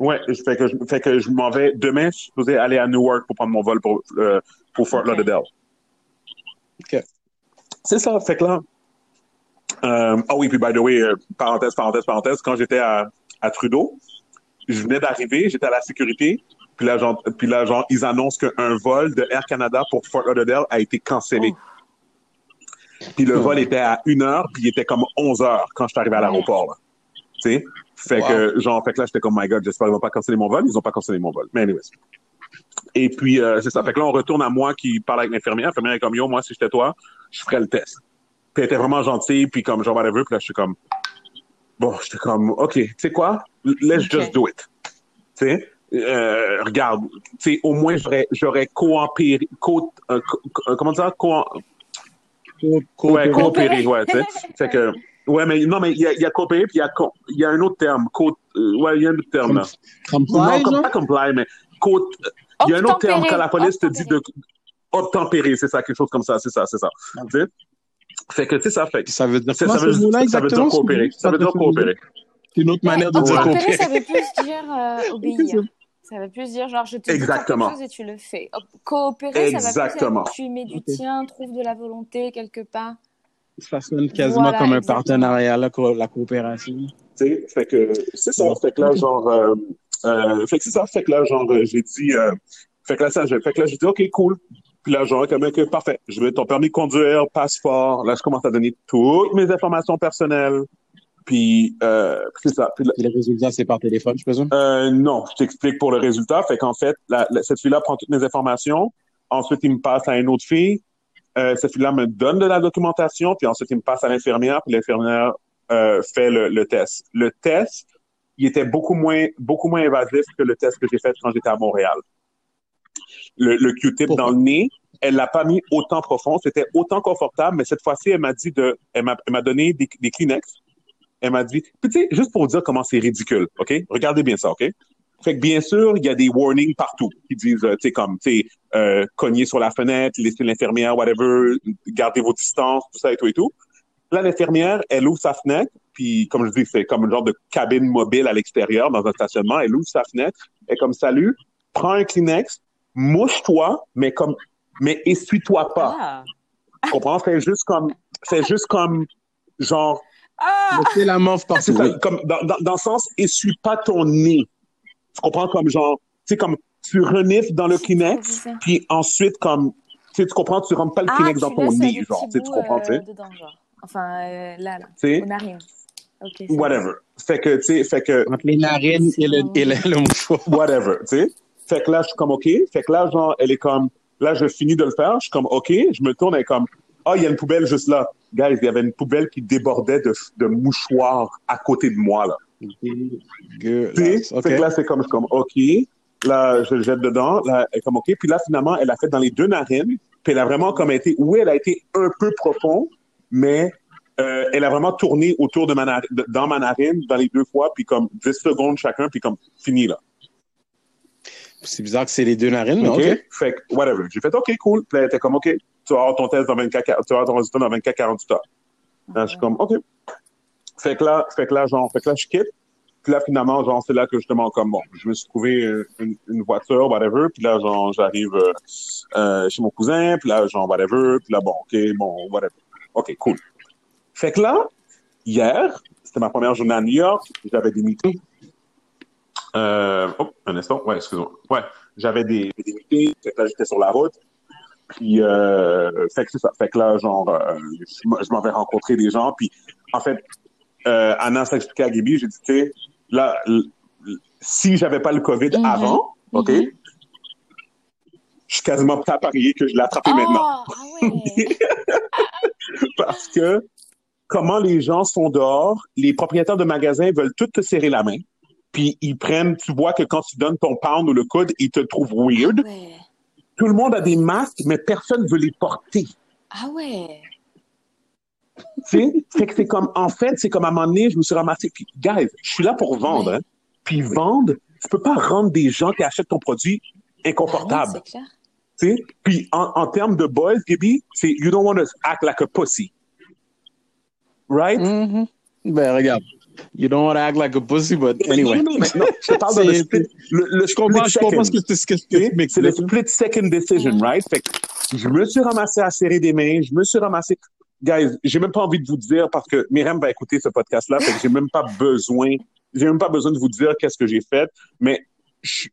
Ouais, fait que, je- fait que je m'en vais demain, je suis supposé aller à Newark pour prendre mon vol pour, euh, pour Fort. Lauderdale. OK. C'est ça, fait que là, euh, ah oui, puis by the way, euh, parenthèse, parenthèse, parenthèse, quand j'étais à, à Trudeau, je venais d'arriver, j'étais à la sécurité, puis là, genre, puis là, genre, ils annoncent qu'un vol de Air Canada pour Fort Lauderdale a été cancellé. Puis le vol était à une heure, puis il était comme 11 heures quand je suis arrivé à l'aéroport. Tu sais? Fait Wow. que, genre, fait que là, j'étais comme, my God, j'espère qu'ils vont pas canceller mon vol. Ils ont pas cancellé mon vol. Mais anyways. Et puis, euh, c'est ça. Fait que là, on retourne à moi qui parle avec l'infirmière. L'infirmière est comme, yo, moi, si j'étais toi, je ferais le test. Puis elle était vraiment gentille, puis comme, genre, whatever. Puis là, je suis comme, bon, j'étais comme, OK, tu sais quoi? Let's Ok. just do it. Tu sais? Euh, regarde, tu sais, au moins, j'aurais, j'aurais coopéré, co, euh, co- euh, comment dire, co, Co- Ouais, co- coopérer, ouais, tu sais. (laughs) Fait que, ouais, mais non, mais il y a, y a coopérer, puis il y a, co- il y a un autre terme. Co, euh, ouais, il y a un autre terme, là. Comply, Non, comme, pas comply, mais co, il y a un autre terme quand la police te dit de obtempérer, c'est ça, quelque chose comme ça, c'est ça, c'est ça. Tu sais? Fait que, tu sais, ça fait. Ça veut dire Ça, veut, ça veut dire coopérer. Ça veut dire coopérer. C'est une autre Ouais, manière de dire coopérer. ça veut plus dire euh, (laughs) obéir. Ça veut plus dire genre je te dis Exactement. quelque chose et tu le fais. Coopérer, ça va Exactement. plus tu mets du tien, trouve de la volonté quelque part. Ça sonne quasiment Voilà, comme un exactement. partenariat, là, co- la coopération. Tu sais, fait que, c'est ça. Fait que là, genre, euh, euh, fait que c'est ça. Fait que là, genre, j'ai dit, euh, fait que là, ça, fait que là, j'ai dit, OK, cool. Puis là, genre, comme, OK, parfait. Je veux ton permis de conduire, passeport. Là, je commence à donner toutes mes informations personnelles. Puis, euh, c'est ça. Puis le résultat, c'est par téléphone, je présume? euh, non, je t'explique pour le résultat. Fait qu'en fait, la, la- cette fille-là prend toutes mes informations. Ensuite, il me passe à une autre fille. Euh, cette fille-là me donne de la documentation. Puis ensuite, il me passe à l'infirmière. Puis l'infirmière euh, fait le, le test. Le test, il était beaucoup moins, beaucoup moins évasif que le test que j'ai fait quand j'étais à Montréal. Le, le Q-tip dans le nez, elle l'a pas mis autant profond. C'était autant confortable, mais cette fois-ci, elle m'a dit de, elle m'a, donné des, des Kleenex. Elle m'a dit, puis tu sais, juste pour vous dire comment c'est ridicule, OK? Regardez bien ça, OK? Fait que bien sûr, il y a des warnings partout qui disent, euh, tu sais, comme, tu sais, euh, cogner sur la fenêtre, laisser l'infirmière, whatever, gardez vos distances, tout ça et tout et tout. Là, l'infirmière, elle ouvre sa fenêtre, puis comme je dis, c'est comme un genre de cabine mobile à l'extérieur dans un stationnement. Elle ouvre sa fenêtre, elle est comme, salut, prends un Kleenex, mouche-toi, mais comme, mais essuie-toi pas. Ah. Tu comprends? Fais juste comme, fais juste comme, genre, Ah Laissez la morve c'est partout. ça, comme dans, dans, dans le sens, essuie pas ton nez. Tu comprends? Comme genre, tu sais, comme tu renifles dans le Kleenex, C'est puis ensuite, comme, tu sais, tu comprends, tu rentres pas le Ah, Kleenex dans ton nez, genre, tu sais, tu bouts, comprends, tu euh, sais, dedans, genre. Enfin, euh, là, là, tu sais, aux narines. Ok. c'est whatever. Fait que, tu sais, fait que, Entre les narines et le, et le, le mouchoir. whatever, tu sais? Fait que là, je suis comme, OK. Fait que là, genre, elle est comme, là, je finis de le faire, je suis comme, OK. Je me tourne, elle est comme, ah, il y a une poubelle juste là. Guys, il y avait une poubelle qui débordait de, de mouchoirs à côté de moi, là. Fait que là, c'est comme, je suis comme, OK. Là, je le jette dedans. Là, elle est comme, OK. Puis là, finalement, elle a fait dans les deux narines. Puis elle a vraiment comme été, oui, elle a été un peu profond, mais euh, elle a vraiment tourné autour de ma narine, dans ma narine, dans les deux fois, puis comme 10 secondes chacun, puis comme fini, là. C'est bizarre que c'est les deux narines, mais OK? OK. Fait que, whatever. J'ai fait, OK, cool. Puis elle était comme, OK, tu vas avoir ton test dans 24, tu vas avoir ton résultat dans 24, 48 heures. Là, je suis comme, OK. Fait que là, fait que là, genre, fait que là, je quitte. Puis là, finalement, genre, c'est là que justement, comme, bon, je me suis trouvé une, une voiture, whatever. Puis là, genre, j'arrive euh, euh, chez mon cousin. Puis là, genre, whatever. Puis là, bon, OK, bon, whatever. OK, cool. Fait que là, hier, c'était ma première journée à New York, j'avais des meetings. Euh, oh, un instant, ouais, excuse-moi. Ouais, j'avais des, des meetings, fait que là, j'étais sur la route. Puis, euh, fait que c'est ça. Fait que là, genre, euh, je m'en vais rencontrer des gens. Puis, en fait, euh, Anna s'est expliqué à Gaby, j'ai dit, tu sais, là, si j'avais pas le COVID Mhm. avant, OK, Mhm. je suis quasiment prêt à parier que je l'ai attrapé maintenant. Ah, ah ouais. (laughs) Parce que comment les gens sont dehors, les propriétaires de magasins veulent tous te serrer la main. Puis ils prennent, tu vois que quand tu donnes ton pound ou le code, ils te trouvent weird. Ouais. Tout le monde a des masques, mais personne ne veut les porter. Ah ouais. Tu sais, c'est que c'est comme, en fait, c'est comme à un moment donné, je me suis ramassé. Puis, guys, je suis là pour vendre. Ouais. Hein. Puis vendre, tu peux pas rendre des gens qui achètent ton produit Ah inconfortables. c'est clair. tu sais. Puis en, en termes de boys, Gaby, c'est you don't want to act like a pussy. Right? Mhm. Ben, regarde. You don't want to act like a pussy, but anyway. Non, non, mais non, je parle de le split, le, le Je je second. que, ce C'est le split second decision, right? Fait que je me suis ramassé à serrer des mains, je me suis ramassé. Guys, j'ai même pas envie de vous dire parce que Myriam va écouter ce podcast-là, fait que j'ai même pas besoin, j'ai même pas besoin de vous dire qu'est-ce que j'ai fait, mais je-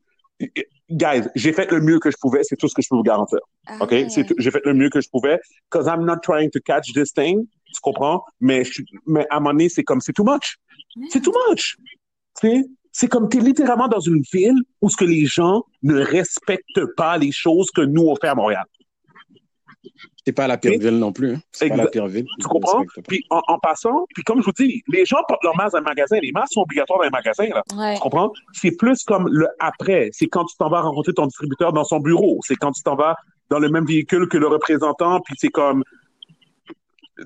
guys, j'ai fait le mieux que je pouvais, c'est tout ce que je peux vous garantir. Ah OK? J'ai fait le mieux que je pouvais. Cause I'm not trying to catch this thing. Tu comprends? Mais, je, mais à un moment donné, c'est comme, c'est too much. C'est too much. Tu sais? C'est comme, t'es littéralement dans une ville où ce que les gens ne respectent pas les choses que nous, on fait à Montréal. C'est pas la pire ville non plus. hein. C'est pas la pire ville. Tu comprends? Puis en, en passant, puis comme je vous dis, les gens portent leur masque dans les magasins. Les masques sont obligatoires dans les magasins, là. Ouais. Tu comprends? C'est plus comme le après. C'est quand tu t'en vas rencontrer ton distributeur dans son bureau. C'est quand tu t'en vas dans le même véhicule que le représentant, puis c'est comme.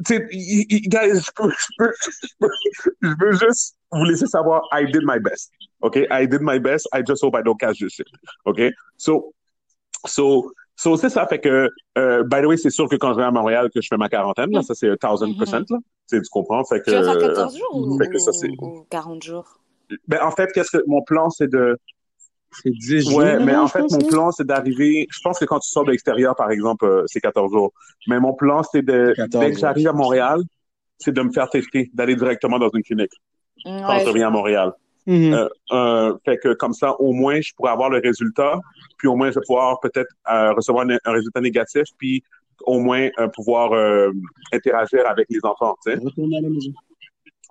Tu sais, guys, je peux, je, peux, je, peux, je veux juste vous laisser savoir, I did my best. OK? I did my best. I just hope I don't catch this shit. OK? So, so, so c'est ça. Fait que, euh, by the way, c'est sûr que quand je vais à Montréal, que je fais ma quarantaine, là, ça c'est 1000%, là. Tu comprends? Fait que. Tu vas faire 14 jours ou, que ça, c'est- ou 40 jours? Ben, en fait, qu'est-ce que mon plan, c'est de. C'est 10 jours. Ouais, mais là, en fait, mon plan, c'est d'arriver. Je pense que quand tu sors de l'extérieur, par exemple, euh, c'est 14 jours. Mais mon plan, c'est de, 14 dès que j'arrive à Montréal, c'est de me faire tester, d'aller directement dans une clinique quand Ouais, je reviens à Montréal. Mhm. Euh, euh, fait que comme ça, au moins, je pourrais avoir le résultat, puis au moins, je vais pouvoir peut-être euh, recevoir un, un résultat négatif, puis au moins euh, pouvoir euh, interagir avec les enfants, tu sais.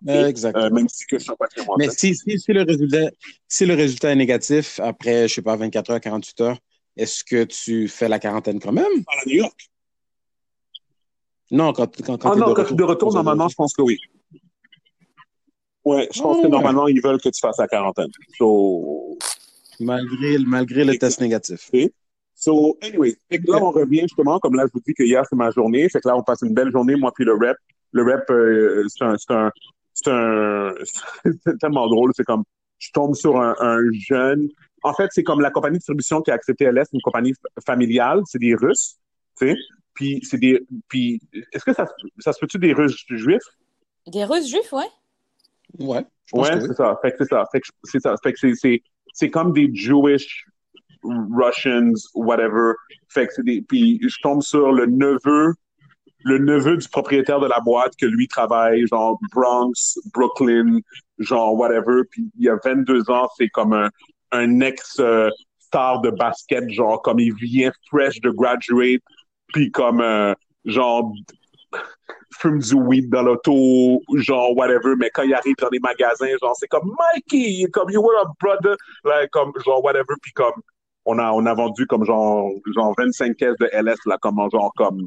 Maison. Euh, même si que je suis pas chez moi. Mais tu si, si, si, le résultat, si le résultat est négatif après, je sais pas, 24 heures, 48 heures, est-ce que tu fais la quarantaine quand même? À New York. Non, quand, quand, quand Ah t'es non, de quand suis de retour, normalement, je pense que oui. Ouais, je pense Oh, que ouais. normalement, ils veulent que tu fasses la quarantaine. So, Malgré, malgré le test négatif. So, anyway, fait que là, on revient justement, comme là, je vous dis que hier, c'est ma journée. Fait que là, on passe une belle journée, moi puis le rep. Le rep, euh, c'est un, c'est un, c'est un, (laughs) c'est tellement drôle. C'est comme, je tombe sur un, un jeune. En fait, c'est comme la compagnie de distribution qui a accepté LS, une compagnie familiale. C'est des Russes, tu sais. Puis, c'est des, puis, est-ce que ça, se- ça se peut-tu des Russes juifs? Des Russes juifs, ouais? Ouais. Ouais, que oui. c'est ça. Fait que c'est ça. Fait que c'est ça. Fait que c'est, c'est, c'est comme des Jewish Russians, whatever. Fait que c'est des, puis je tombe sur le neveu, le neveu du propriétaire de la boîte que lui travaille, genre Bronx, Brooklyn, genre whatever. Puis il y a 22 ans, c'est comme un, un ex euh, star de basket, genre comme il vient fresh de graduate, puis comme euh, genre fume du weed dans l'auto, genre whatever, mais quand il arrive dans les magasins, genre c'est comme Mikey, comme you were a brother, like, comme genre whatever, puis comme on a on a vendu comme genre genre 25 caisses de LS là, comme genre comme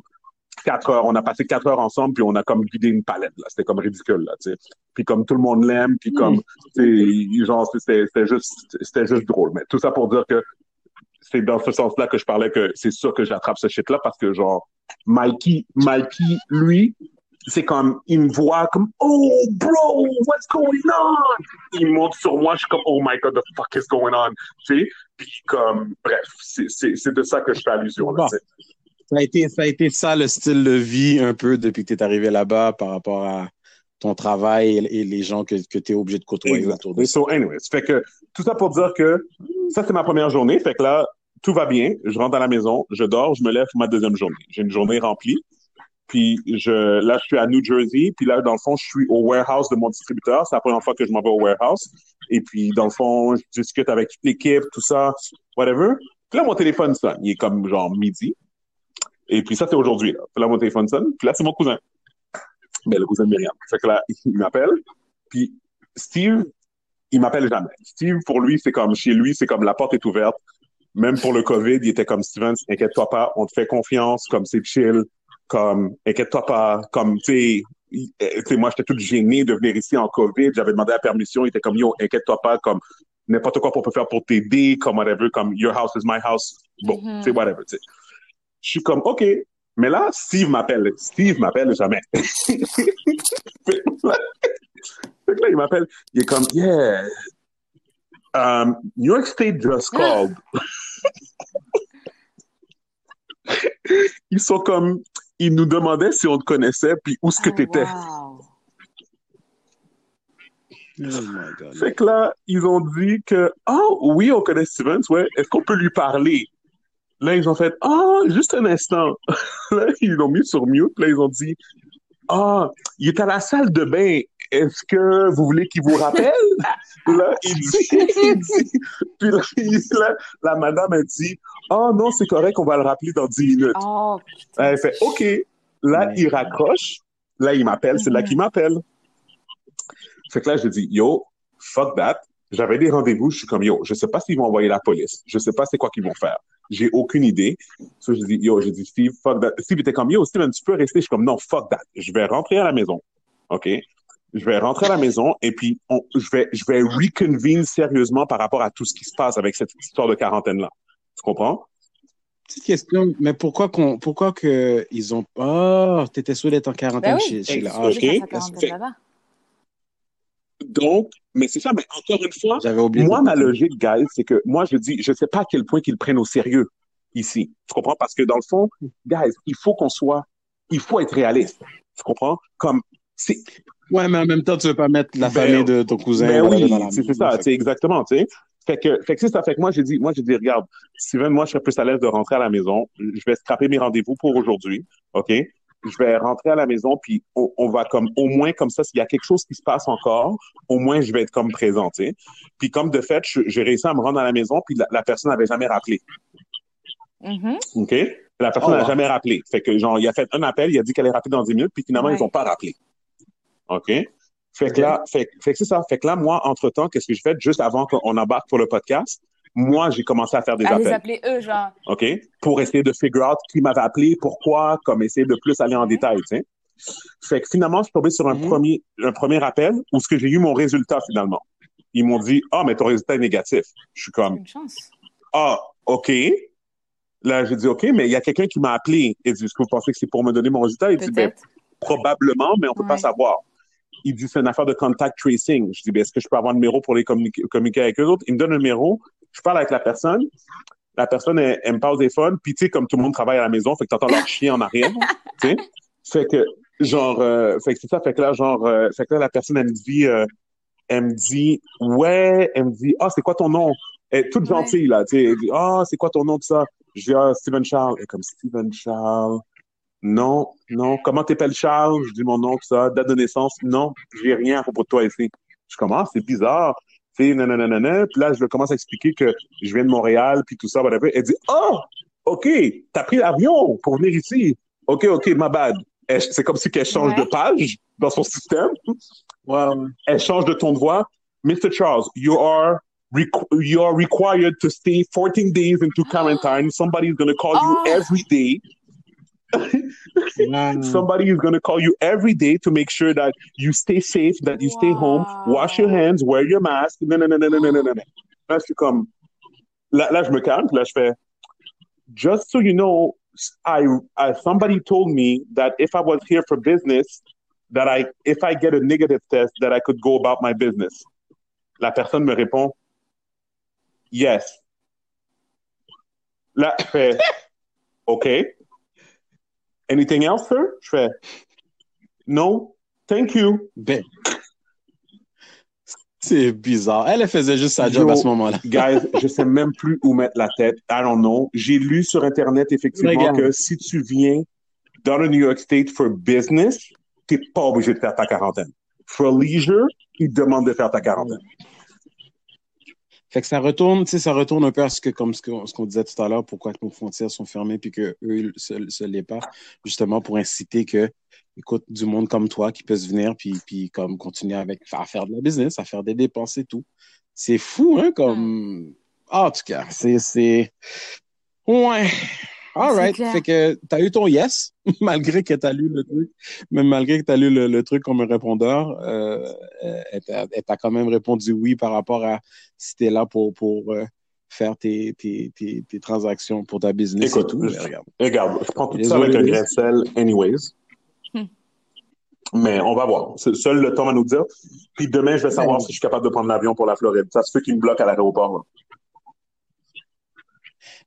quatre heures, on a passé quatre heures ensemble, puis on a comme vidé une palette là, c'était comme ridicule là, tu sais. Puis comme tout le monde l'aime, puis comme tu sais, genre c'était juste c'était juste drôle, mais tout ça pour dire que c'est dans ce sens-là que je parlais que c'est sûr que j'attrape ce shit-là parce que, genre, Mikey, Mikey, lui, c'est comme, il me voit comme, oh, bro, what's going on? Il monte sur moi, je suis comme, oh my god, the fuck is going on? Tu sais? Puis, comme, bref, c'est de ça que je fais allusion, là, Bon. Ça a, été, ça a été ça le style de vie un peu depuis que tu es arrivé là-bas par rapport à ton travail et, et les gens que, que tu es obligé de côtoyer Exact. autour de ça. So, anyways, fait que, tout ça pour dire que, ça, c'est ma première journée. Fait que là, tout va bien. Je rentre à la maison, je dors, je me lève pour ma deuxième journée. J'ai une journée remplie. Puis je, là, je suis à New Jersey. Puis là, dans le fond, je suis au warehouse de mon distributeur. C'est la première fois que je m'en vais au warehouse. Et puis, dans le fond, je discute avec toute l'équipe, tout ça, whatever. Puis là, mon téléphone sonne. Il est comme genre midi. Et puis ça, c'est aujourd'hui. Là. Puis là, mon téléphone sonne. Puis là, c'est mon cousin. Ben, le cousin de Myriam. Fait que là, il m'appelle. Puis Steve, il m'appelle jamais. Steve, pour lui, c'est comme chez lui, c'est comme la porte est ouverte. Même pour le COVID, il était comme Steven, inquiète-toi pas, on te fait confiance, comme c'est chill, comme inquiète-toi pas, comme tu sais, moi j'étais tout gêné de venir ici en COVID, j'avais demandé la permission, il était comme yo, inquiète-toi pas, comme n'importe quoi qu'on peut faire pour t'aider, comme whatever, comme your house is my house, bon, tu sais, whatever, tu sais. Je suis comme, OK. Mais là, Steve m'appelle. Steve m'appelle jamais. (laughs) fait que là, il m'appelle. Il est comme, yeah, um, New York State just called. Ils sont comme, ils nous demandaient si on te connaissait, puis où est-ce que Oh, t'étais. wow. Oh my God. Fait que là, ils ont dit que, ah oui, on connaît Stevens, ouais, est-ce qu'on peut lui parler? Là, ils ont fait, ah, juste un instant. (laughs) là, ils l'ont mis sur mute, là, ils ont dit, ah, il est à la salle de bain. Est-ce que vous voulez qu'il vous rappelle? là, il dit, (laughs) il dit, puis là, il- là, la madame a dit, ah non, c'est correct, on va le rappeler dans 10 minutes. Oh, Elle fait OK. Là, il raccroche. Là, il m'appelle. C'est là Mhm. qu'il m'appelle. Fait que là, je dis Yo, fuck that. J'avais des rendez-vous. Je suis comme Yo, je sais pas s'ils vont envoyer la police. Je sais pas c'est quoi qu'ils vont faire. J'ai aucune idée. So, je dis Yo, j'ai dit Steve, fuck that. Steve était comme Yo, Steven, tu peux rester. Je suis comme Non, fuck that. Je vais rentrer à la maison. OK? Je vais rentrer à la maison et puis on, je vais je vais reconvene sérieusement par rapport à tout ce qui se passe avec cette histoire de quarantaine-là. Tu comprends? Petite question, mais pourquoi qu'on, pourquoi que ils ont, oh, t'étais sûr d'être en quarantaine Ben oui. chez, chez la quarantaine que- là-bas. Donc, mais c'est ça, mais encore une fois, oublié. Moi, ma logique, guys, c'est que moi, je dis, je sais pas à quel point qu'ils le prennent au sérieux ici. Tu comprends? Parce que dans le fond, guys, il faut qu'on soit, il faut être réaliste. Tu comprends? Comme, c'est, Ouais, mais en même temps, tu veux pas mettre la Ben, famille de ton cousin ben oui, dans la c'est ça, c'est exactement, tu sais. Fait que, fait que c'est ça. Fait que moi, j'ai dit, moi, j'ai dit, regarde, Steven, moi, je serais plus à l'aise de rentrer à la maison. Je vais scraper mes rendez-vous pour aujourd'hui. OK? Je vais rentrer à la maison, puis on, on va comme, au moins, comme ça, s'il y a quelque chose qui se passe encore, au moins, je vais être comme présent, tu sais. Puis comme de fait, j'ai réussi à me rendre à la maison, puis la, la personne n'avait jamais rappelé. Mhm. OK? La personne Oh, n'a wow. jamais rappelé. Fait que, genre, il a fait un appel, il a dit qu'elle est rappelée dans 10 minutes, puis finalement, Ouais. ils n'ont pas rappelé. OK? Fait que là, fait, fait que c'est ça. Fait que là, moi, entre-temps, qu'est-ce que je fais juste avant qu'on embarque pour le podcast? Moi, j'ai commencé à faire des À les appels. appeler eux, genre. OK? Pour essayer de figure out qui m'avait appelé, pourquoi, comme essayer de plus aller en Ouais. détail, tu sais. Fait que finalement, je suis tombé sur un Mhm. premier, un premier appel où ce que j'ai eu mon résultat finalement. Ils m'ont dit, ah, mais ton résultat est négatif. Je suis comme, ah, OK. Là, j'ai dit, OK, mais il y a quelqu'un qui m'a appelé. Il dit, est-ce que vous pensez que c'est pour me donner mon résultat? Il dit, ben, probablement, mais on peut pas savoir. Il dit, c'est une affaire de contact tracing. Je dis, ben, est-ce que je peux avoir un numéro pour les communiquer, communiquer avec eux autres? Il me donne un numéro. Je parle avec la personne. La personne, elle, elle me parle au téléphone. Puis, tu sais, comme tout le monde travaille à la maison, fait que t'entends leur (laughs) chien en arrière. tu sais? Fait que, genre, euh, fait que c'est ça. Fait que là, genre, euh, fait que là, la personne, elle me dit, euh, elle me dit, ouais, elle me dit, ah, c'est quoi ton nom? Elle est toute Ouais. gentille, là, tu sais. Elle dit, ah, c'est quoi ton nom de ça? Je dis, ah, Steven Charles. Elle est comme, Steven Charles. Non, non. Comment t'appelles Charles? Je dis mon nom, tout ça. Date de naissance? Non, j'ai rien à propos de toi ici. Je commence, c'est bizarre. Tu sais, nanana. Puis là, je commence à expliquer que je viens de Montréal, puis tout ça, whatever. Elle dit, oh, OK, t'as pris l'avion pour venir ici. OK, OK, my bad. C'est comme si qu'elle change Ouais. de page dans son système. Elle change de ton de voix. Mr. Charles, you are requ- you are required to stay 14 days into quarantine. Somebody is going to call Oh. you every day. (laughs) Somebody is going to call you every day to make sure that you stay safe, that you stay home, wash your hands, wear your mask. Non, non, non, non, non, non, non. (gasps) Là, je suis comme, là, là, je me calme, puis là, je fais, just so you know, I, I, somebody told me that if I was here for business, that I, if I get a negative test, that I could go about my business. La personne me répond, yes. Là, je fais, (laughs) OK. Anything else, sir? Je fais, no, thank you. Ben, c'est bizarre. Elle, elle faisait juste sa job Yo, à ce moment-là. (laughs) Guys, je sais même plus où mettre la tête. I don't know. J'ai lu sur Internet, effectivement, Regarde. que si tu viens dans le New York State for business, t'es pas obligé de faire ta quarantaine. For leisure, ils demandent de faire ta quarantaine. Fait que ça retourne, tu sais, ça retourne un peu à ce que, comme ce qu'on disait tout à l'heure, pourquoi nos frontières sont fermées puis que eux se, se les pas, justement pour inciter que, écoute, du monde comme toi qui puisse venir puis, puis comme continuer avec, à faire de la business, à faire des dépenses et tout. C'est fou, hein, comme, ah, en tout cas, c'est, c'est, ouais. All C'est right. clair. Fait que t'as eu ton yes, (laughs) malgré que t'as lu le truc, même malgré que t'as lu le, le truc comme un répondeur, euh, elle t'a quand même répondu oui par rapport à si t'es là pour, pour euh, faire tes, tes, tes, tes transactions pour ta business Écoute, et tout. je- Mais regarde. Regarde, je prends tout ça avec un grain de sel, anyways. Hmm. Mais on va voir. C'est- Seul le temps va nous dire. Puis demain, je vais savoir Ouais. si je suis capable de prendre l'avion pour la Floride. Ça se fait qu'ils me bloquent à l'aéroport.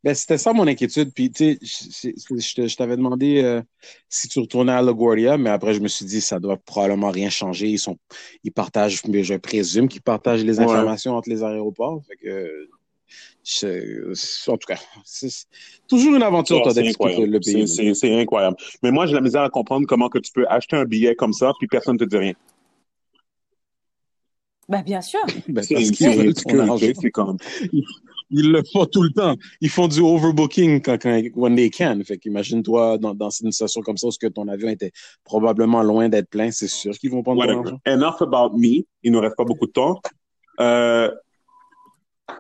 Ben, c'était ça mon inquiétude. Puis, tu sais, je, t'avais demandé euh, si tu retournais à LaGuardia, mais après, je me suis dit, ça doit probablement rien changer. Ils sont, ils partagent, mais je présume qu'ils partagent les Ouais. informations entre les aéroports. Fait que, je- en tout cas, c'est toujours une aventure, toi, c'est d'expliquer incroyable. le pays. C'est- incroyable. Mais moi, j'ai la misère à comprendre comment que tu peux acheter un billet comme ça, puis personne ne te dit rien. Bah, bien sûr. (laughs) Ben, C'est comme... (laughs) Ils le font tout le temps. Ils font du overbooking quand, quand when they can. Fait qu'imagine-toi dans, dans une situation comme ça où ce que ton avion était probablement loin d'être plein, c'est sûr qu'ils vont prendre ton argent. Enough about me. Il nous reste pas beaucoup de temps. Euh,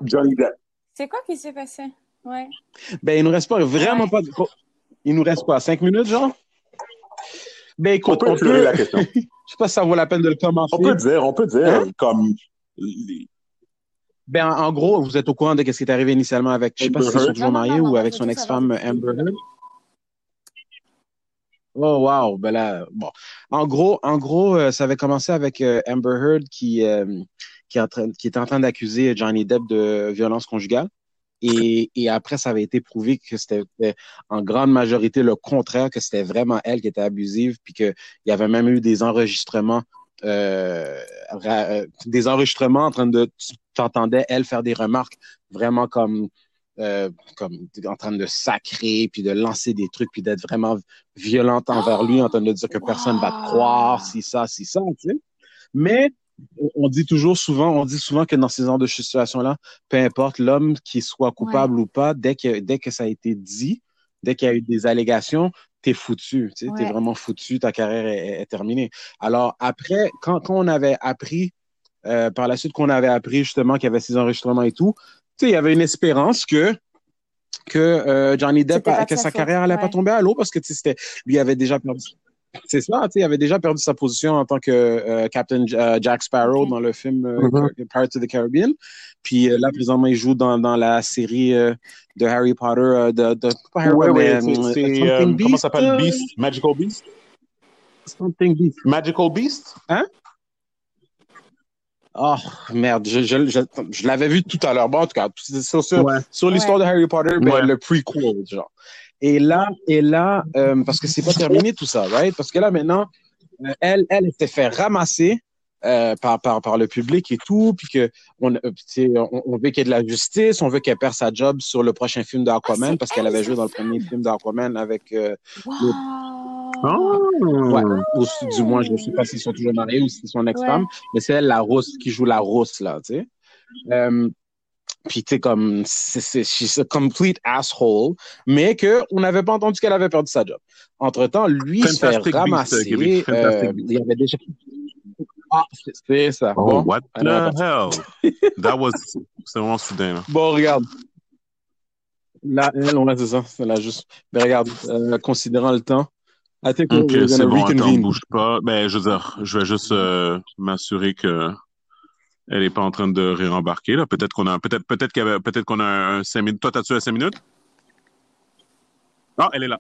Johnny Depp. C'est quoi qui s'est passé? Ouais. Ben, il nous reste pas vraiment Ouais. pas. de- Il nous reste quoi, cinq minutes, genre? Ben, On écoute, peut on peut. la question. (laughs) Je sais pas si ça vaut la peine de le commencer. On peut dire, on peut dire, Hein? comme... Ben, en en gros, vous êtes au courant de ce qui est arrivé initialement avec, je sais pas Amber si ils sont toujours Non, non, mariés non, ou non, avec son ex-femme. Amber Heard? Oh, wow. Ben là, bon. En gros, en gros, euh, ça avait commencé avec euh, Amber Heard qui, euh, qui, est en train, qui était en train d'accuser Johnny Depp de violence conjugale. Et, et après, ça avait été prouvé que c'était euh, en grande majorité le contraire, que c'était vraiment elle qui était abusive, puis qu'il y avait même eu des enregistrements, euh, ra- euh, des enregistrements en train de, t'entendais elle faire des remarques vraiment comme, euh, comme en train de sacrer, puis de lancer des trucs, puis d'être vraiment violente envers lui, en train de dire que personne va te croire, si ça, si ça, tu sais. Mais on- dit toujours souvent, on dit souvent que dans ces genres de situations-là, peu importe l'homme qui soit coupable ou pas, dès que, dès que ça a été dit, dès qu'il y a eu des allégations, t'es foutu, tu sais, t'es vraiment foutu, ta carrière est, est- est terminée. Alors après, quand, quand on avait appris, euh, par la suite qu'on avait appris justement qu'il y avait ces enregistrements et tout, tu sais, il y avait une espérance que que euh, Johnny Depp, que sa carrière allait pas tomber à l'eau parce que tu sais, c'était, lui avait déjà perdu. C'est ça, tu sais, il avait déjà perdu sa position en tant que euh, Captain euh, Jack Sparrow dans le film euh, Mhm. Pirates of the Caribbean. Puis euh, là, présentement, il joue dans, dans la série euh, de Harry Potter, euh, de, de pas Harry Ouais, Potter, ouais, comment Beast, ça s'appelle? Beast? Magical Beast? Something Beast. Magical Beast? Oh, merde, je, je, je, je l'avais vu tout à l'heure. Bon, en tout cas, sur, sur, Ouais. sur l'histoire de Harry Potter, ben, Ouais. le prequel, genre. Et là, et là, euh, parce que c'est pas terminé tout ça, right? Parce que là, maintenant, euh, elle, elle s'est fait ramasser euh, par, par, par le public et tout, puis que on, on, on veut qu'il y ait de la justice, on veut qu'elle perde sa job sur le prochain film d'Aquaman, Ah, parce qu'elle elle, avait joué dans le premier film d'Aquaman avec euh, Waouh! Ouais, ou s- du moins, je ne sais pas s'ils sont toujours mariés ou si c'est son ex-femme, Ouais. mais c'est elle, la rousse, qui joue la rousse, là, tu sais. Euh, puis, tu sais, comme, c'est, c'est, she's a complete asshole, mais que on n'avait pas entendu qu'elle avait perdu sa job. Entre-temps, lui se fait Beasts, ramasser. Fantastic euh, il y avait déjà... Ah, c'est, ça. Oh, bon, what the pas- hell? That was... C'est vraiment soudain, là. bon, regarde. Là, elle, ouais, c'est ça. C'est là, juste. Mais regarde, euh, considérant le temps, I think Ok, we're c'est gonna bon, attends, bouge pas. Ben, je veux dire, je vais juste euh, m'assurer que elle est pas en train de réembarquer, là. Peut-être qu'on a, peut-être, peut-être qu'il y avait, peut-être qu'on a un cinq minutes. Toi, t'as-tu un cinq minutes? Ah, elle est là.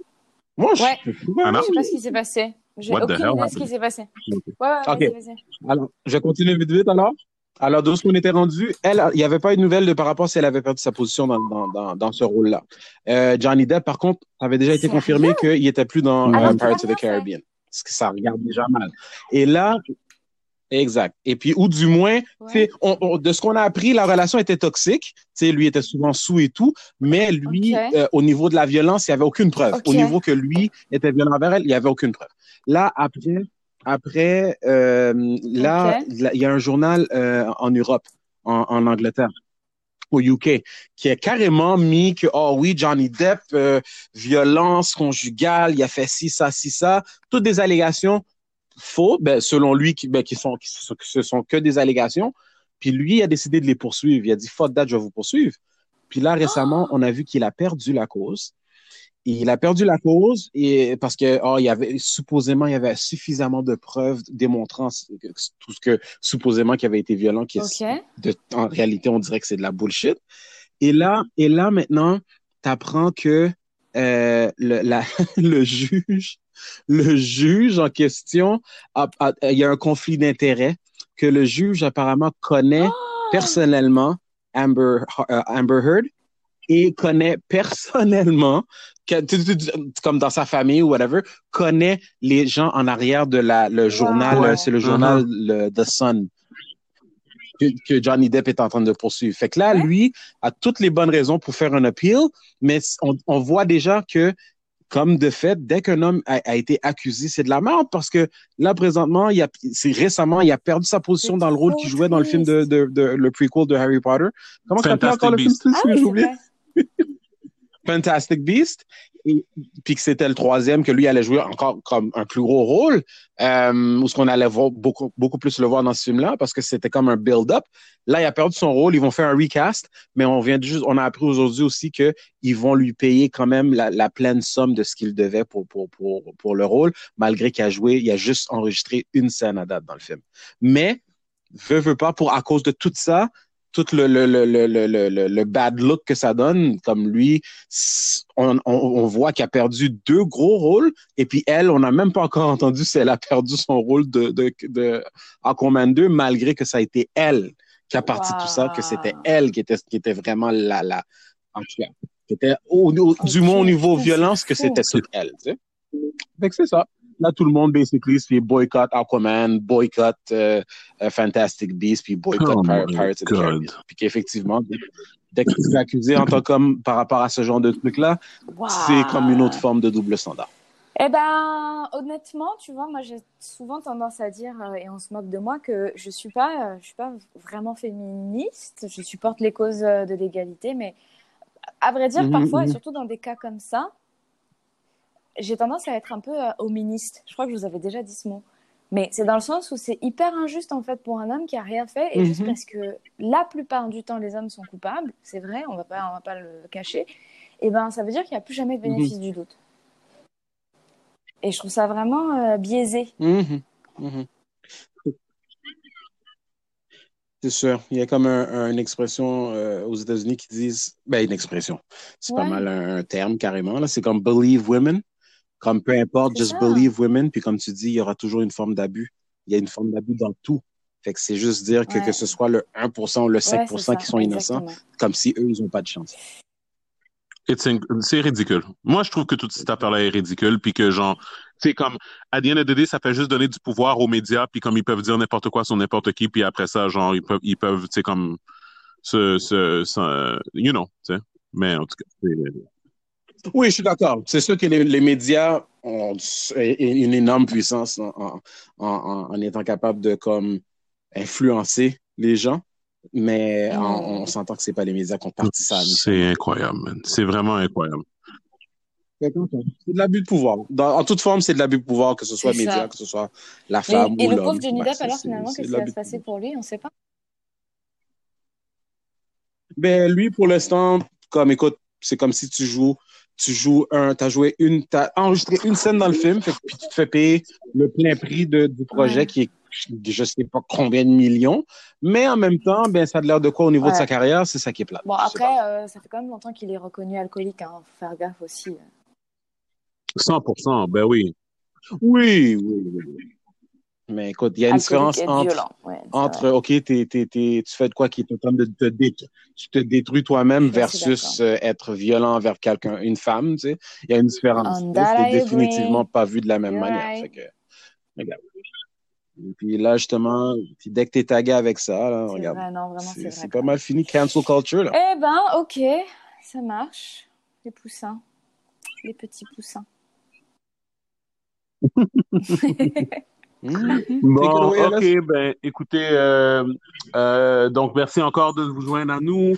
Moi, je... Ouais. Ah, non? Je sais pas ce qui s'est passé. J'ai aucune idée de ce qui s'est passé. Ouais, ouais, Ok. vas-y, vas-y. Alors, je continue vite vite alors. Alors, de ce qu'on était rendu, elle, il n'y avait pas eu de nouvelles de par rapport si elle avait perdu sa position dans, dans, dans, dans ce rôle-là. Euh, Johnny Depp, par contre, avait déjà été confirmé qu'il était plus dans Alors euh, Pirates of the. Caribbean. Parce que ça regarde déjà mal. Et là, Exact. Et puis, ou du moins, Ouais. on, on- de ce qu'on a appris, la relation était toxique. sais, lui était souvent sous et tout, mais lui, euh, au niveau de la violence, il n'y avait aucune preuve. Au niveau que lui était violent envers elle, il n'y avait aucune preuve. Là, après, après euh, là, il y a un journal euh, en Europe, en, en Angleterre, au UK, qui a carrément mis que, oh oui, Johnny Depp, euh, violence conjugale, il a fait ci, ça, ci, ça, toutes des allégations faux, ben, selon lui, qui, ben, qui sont, qui, ce sont que des allégations. Puis lui, il a décidé de les poursuivre. Il a dit, fuck that, je vais vous poursuivre. Puis là, récemment, on a vu qu'il a perdu la cause. Il a perdu la cause et parce que oh, il y avait supposément il y avait suffisamment de preuves démontrant tout ce que supposément qui avait été violent qui est Ok. de, en réalité, on dirait que c'est de la bullshit. Et là, et là maintenant, t'apprends que euh, le, la, (laughs) le juge, le juge en question, a- a- il y a un conflit d'intérêts que le juge apparemment connaît personnellement Amber, euh, Amber Heard et connaît personnellement, comme dans sa famille ou whatever, connaît les gens en arrière de la, le journal, Wow. euh, c'est le journal le, The Sun que, que Johnny Depp est en train de poursuivre. Fait que là, lui a toutes les bonnes raisons pour faire un appeal, mais on, on voit déjà que, comme de fait, dès qu'un homme a, a été accusé, c'est de la merde parce que là, présentement, il a, c'est récemment, il a perdu sa position dans le rôle qu'il jouait dans le film de, de, de- le prequel de Harry Potter. Comment ça s'appelle encore le film? Ah oui, (laughs) Fantastic Beast, puis que c'était le troisième que lui allait jouer encore comme un plus gros rôle, euh, où ce qu'on allait voir beaucoup, beaucoup plus le voir dans ce film-là, parce que c'était comme un build-up. Là, il a perdu son rôle, ils vont faire un recast, mais on vient juste, on a appris aujourd'hui aussi que ils vont lui payer quand même la, la pleine somme de ce qu'il devait pour, pour, pour, pour le rôle, malgré qu'il a joué, il a juste enregistré une scène à date dans le film. Mais, veut, veut pas, pour, à cause de tout ça, tout le, le, le, le, le, le, le bad look que ça donne, comme lui, on, on, on voit qu'il a perdu deux gros rôles, et puis elle, on n'a même pas encore (laughs) entendu si elle a perdu son rôle de, de, de Aquaman 2, malgré que ça a été elle qui a parti Wow. tout ça, que c'était elle qui était, qui était vraiment la, la, en tout cas, qui était au, au- du moins au niveau violence que c'était toute elle, tu sais. C'est ça. Là, tout le monde, basically, c'est boycott Aquaman, boycott euh, euh, Fantastic Beasts, puis boycott Oh Pirates of the. Caribbean. Puis qu'effectivement, dès- que tu es accusé en tant qu'homme par rapport à ce genre de truc-là, Wow. c'est comme une autre forme de double standard. Eh ben, honnêtement, tu vois, moi j'ai souvent tendance à dire, euh, et on se moque de moi, que je suis pas, je suis pas vraiment féministe. Je supporte les causes de l'égalité, mais à vrai dire, Mhm, parfois, et mhm. surtout dans des cas comme ça, j'ai tendance à être un peu euh, hoministe. Je crois que je vous avais déjà dit ce mot. Mais c'est dans le sens où c'est hyper injuste en fait pour un homme qui a rien fait et juste Mhm. parce que la plupart du temps les hommes sont coupables, c'est vrai, on va pas, on va pas le cacher. Et ben ça veut dire qu'il n'y a plus jamais de bénéfice Mhm. du doute. Et je trouve ça vraiment euh, biaisé. Mhm. C'est sûr. Il y a comme un, un- une expression euh, aux États-Unis qui disent, ben une expression, c'est pas mal un, un terme carrément là. C'est comme believe women, comme peu importe, just ça. believe women. Puis comme tu dis, il y aura toujours une forme d'abus. Il y a une forme d'abus dans tout. Fait que c'est juste dire que Ouais. que ce soit le 1% ou le 5% Ouais, ça, qui sont innocents, exactement. comme si eux ils ont pas de chance. C'est ridicule. Moi, je trouve que toute cette affaire-là est ridicule, puis que genre, c'est comme, à the end of the day, ça fait juste donner du pouvoir aux médias, puis comme ils peuvent dire n'importe quoi sur n'importe qui, puis après ça, genre, ils peuvent, ils peuvent, tu sais, comme, se, se, se- you know, tu sais. Mais en tout cas, c'est- Oui, je suis d'accord. C'est sûr que les, les médias ont une énorme puissance en, en, en, en étant capables de comme influencer les gens, mais Mm. on, on s'entend que c'est pas les médias qui ont parti ça. c'est incroyable, man. C'est vraiment incroyable. C'est de l'abus de pouvoir. Dans- en toute forme, c'est de l'abus de pouvoir, que ce soit ça. que ce soit la femme et ou le l'homme. pauvre Johnny Depp, alors finalement, qu'est-ce qui va se passer pour lui? On sait pas. Ben, lui, pour l'instant, comme, écoute, c'est comme si tu joues, tu joues un, t'as joué une, t'as enregistré une scène dans le film, fait puis tu te fais payer le plein prix de, du projet Ouais. qui est, je sais pas combien de millions, mais en même temps, ben, ça a l'air de quoi au niveau de sa carrière, c'est ça qui est plat. Bon, après, euh, ça fait quand même longtemps qu'il est reconnu alcoolique. Hein. Faut faire gaffe aussi. 100%, ben oui. Oui, oui, oui, oui. Mais écoute, il y a une différence entre, violent. Ouais. OK, tu fais de quoi qui est en train de te détruire, tu te détruis toi-même versus euh, être violent envers quelqu'un, une femme, tu sais. Il y a une différence. C'est définitivement agree. pas vu de la même You're manière. right. Fait que, regarde. Et puis là, justement, puis dès que t'es tagué avec ça, là, regarde, c'est pas mal fini. Cancel culture, là. Eh ben, ok, ça marche. Les poussins. Les petits poussins. (laughs) (laughs) Mhm. Bon, ok, ben, écoutez, euh, euh, donc merci encore de vous joindre à nous.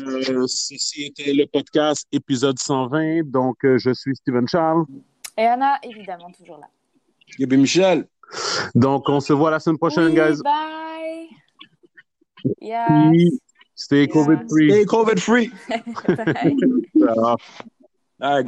Euh, ceci était le podcast épisode 120. Donc, euh, je suis Steven Charles. Et Anna, évidemment, toujours là. Gabi Michel. Donc, on se voit la semaine prochaine, Oui, guys. bye. Yes. Stay. COVID free. Stay COVID free. (laughs) Bye. (laughs) Right,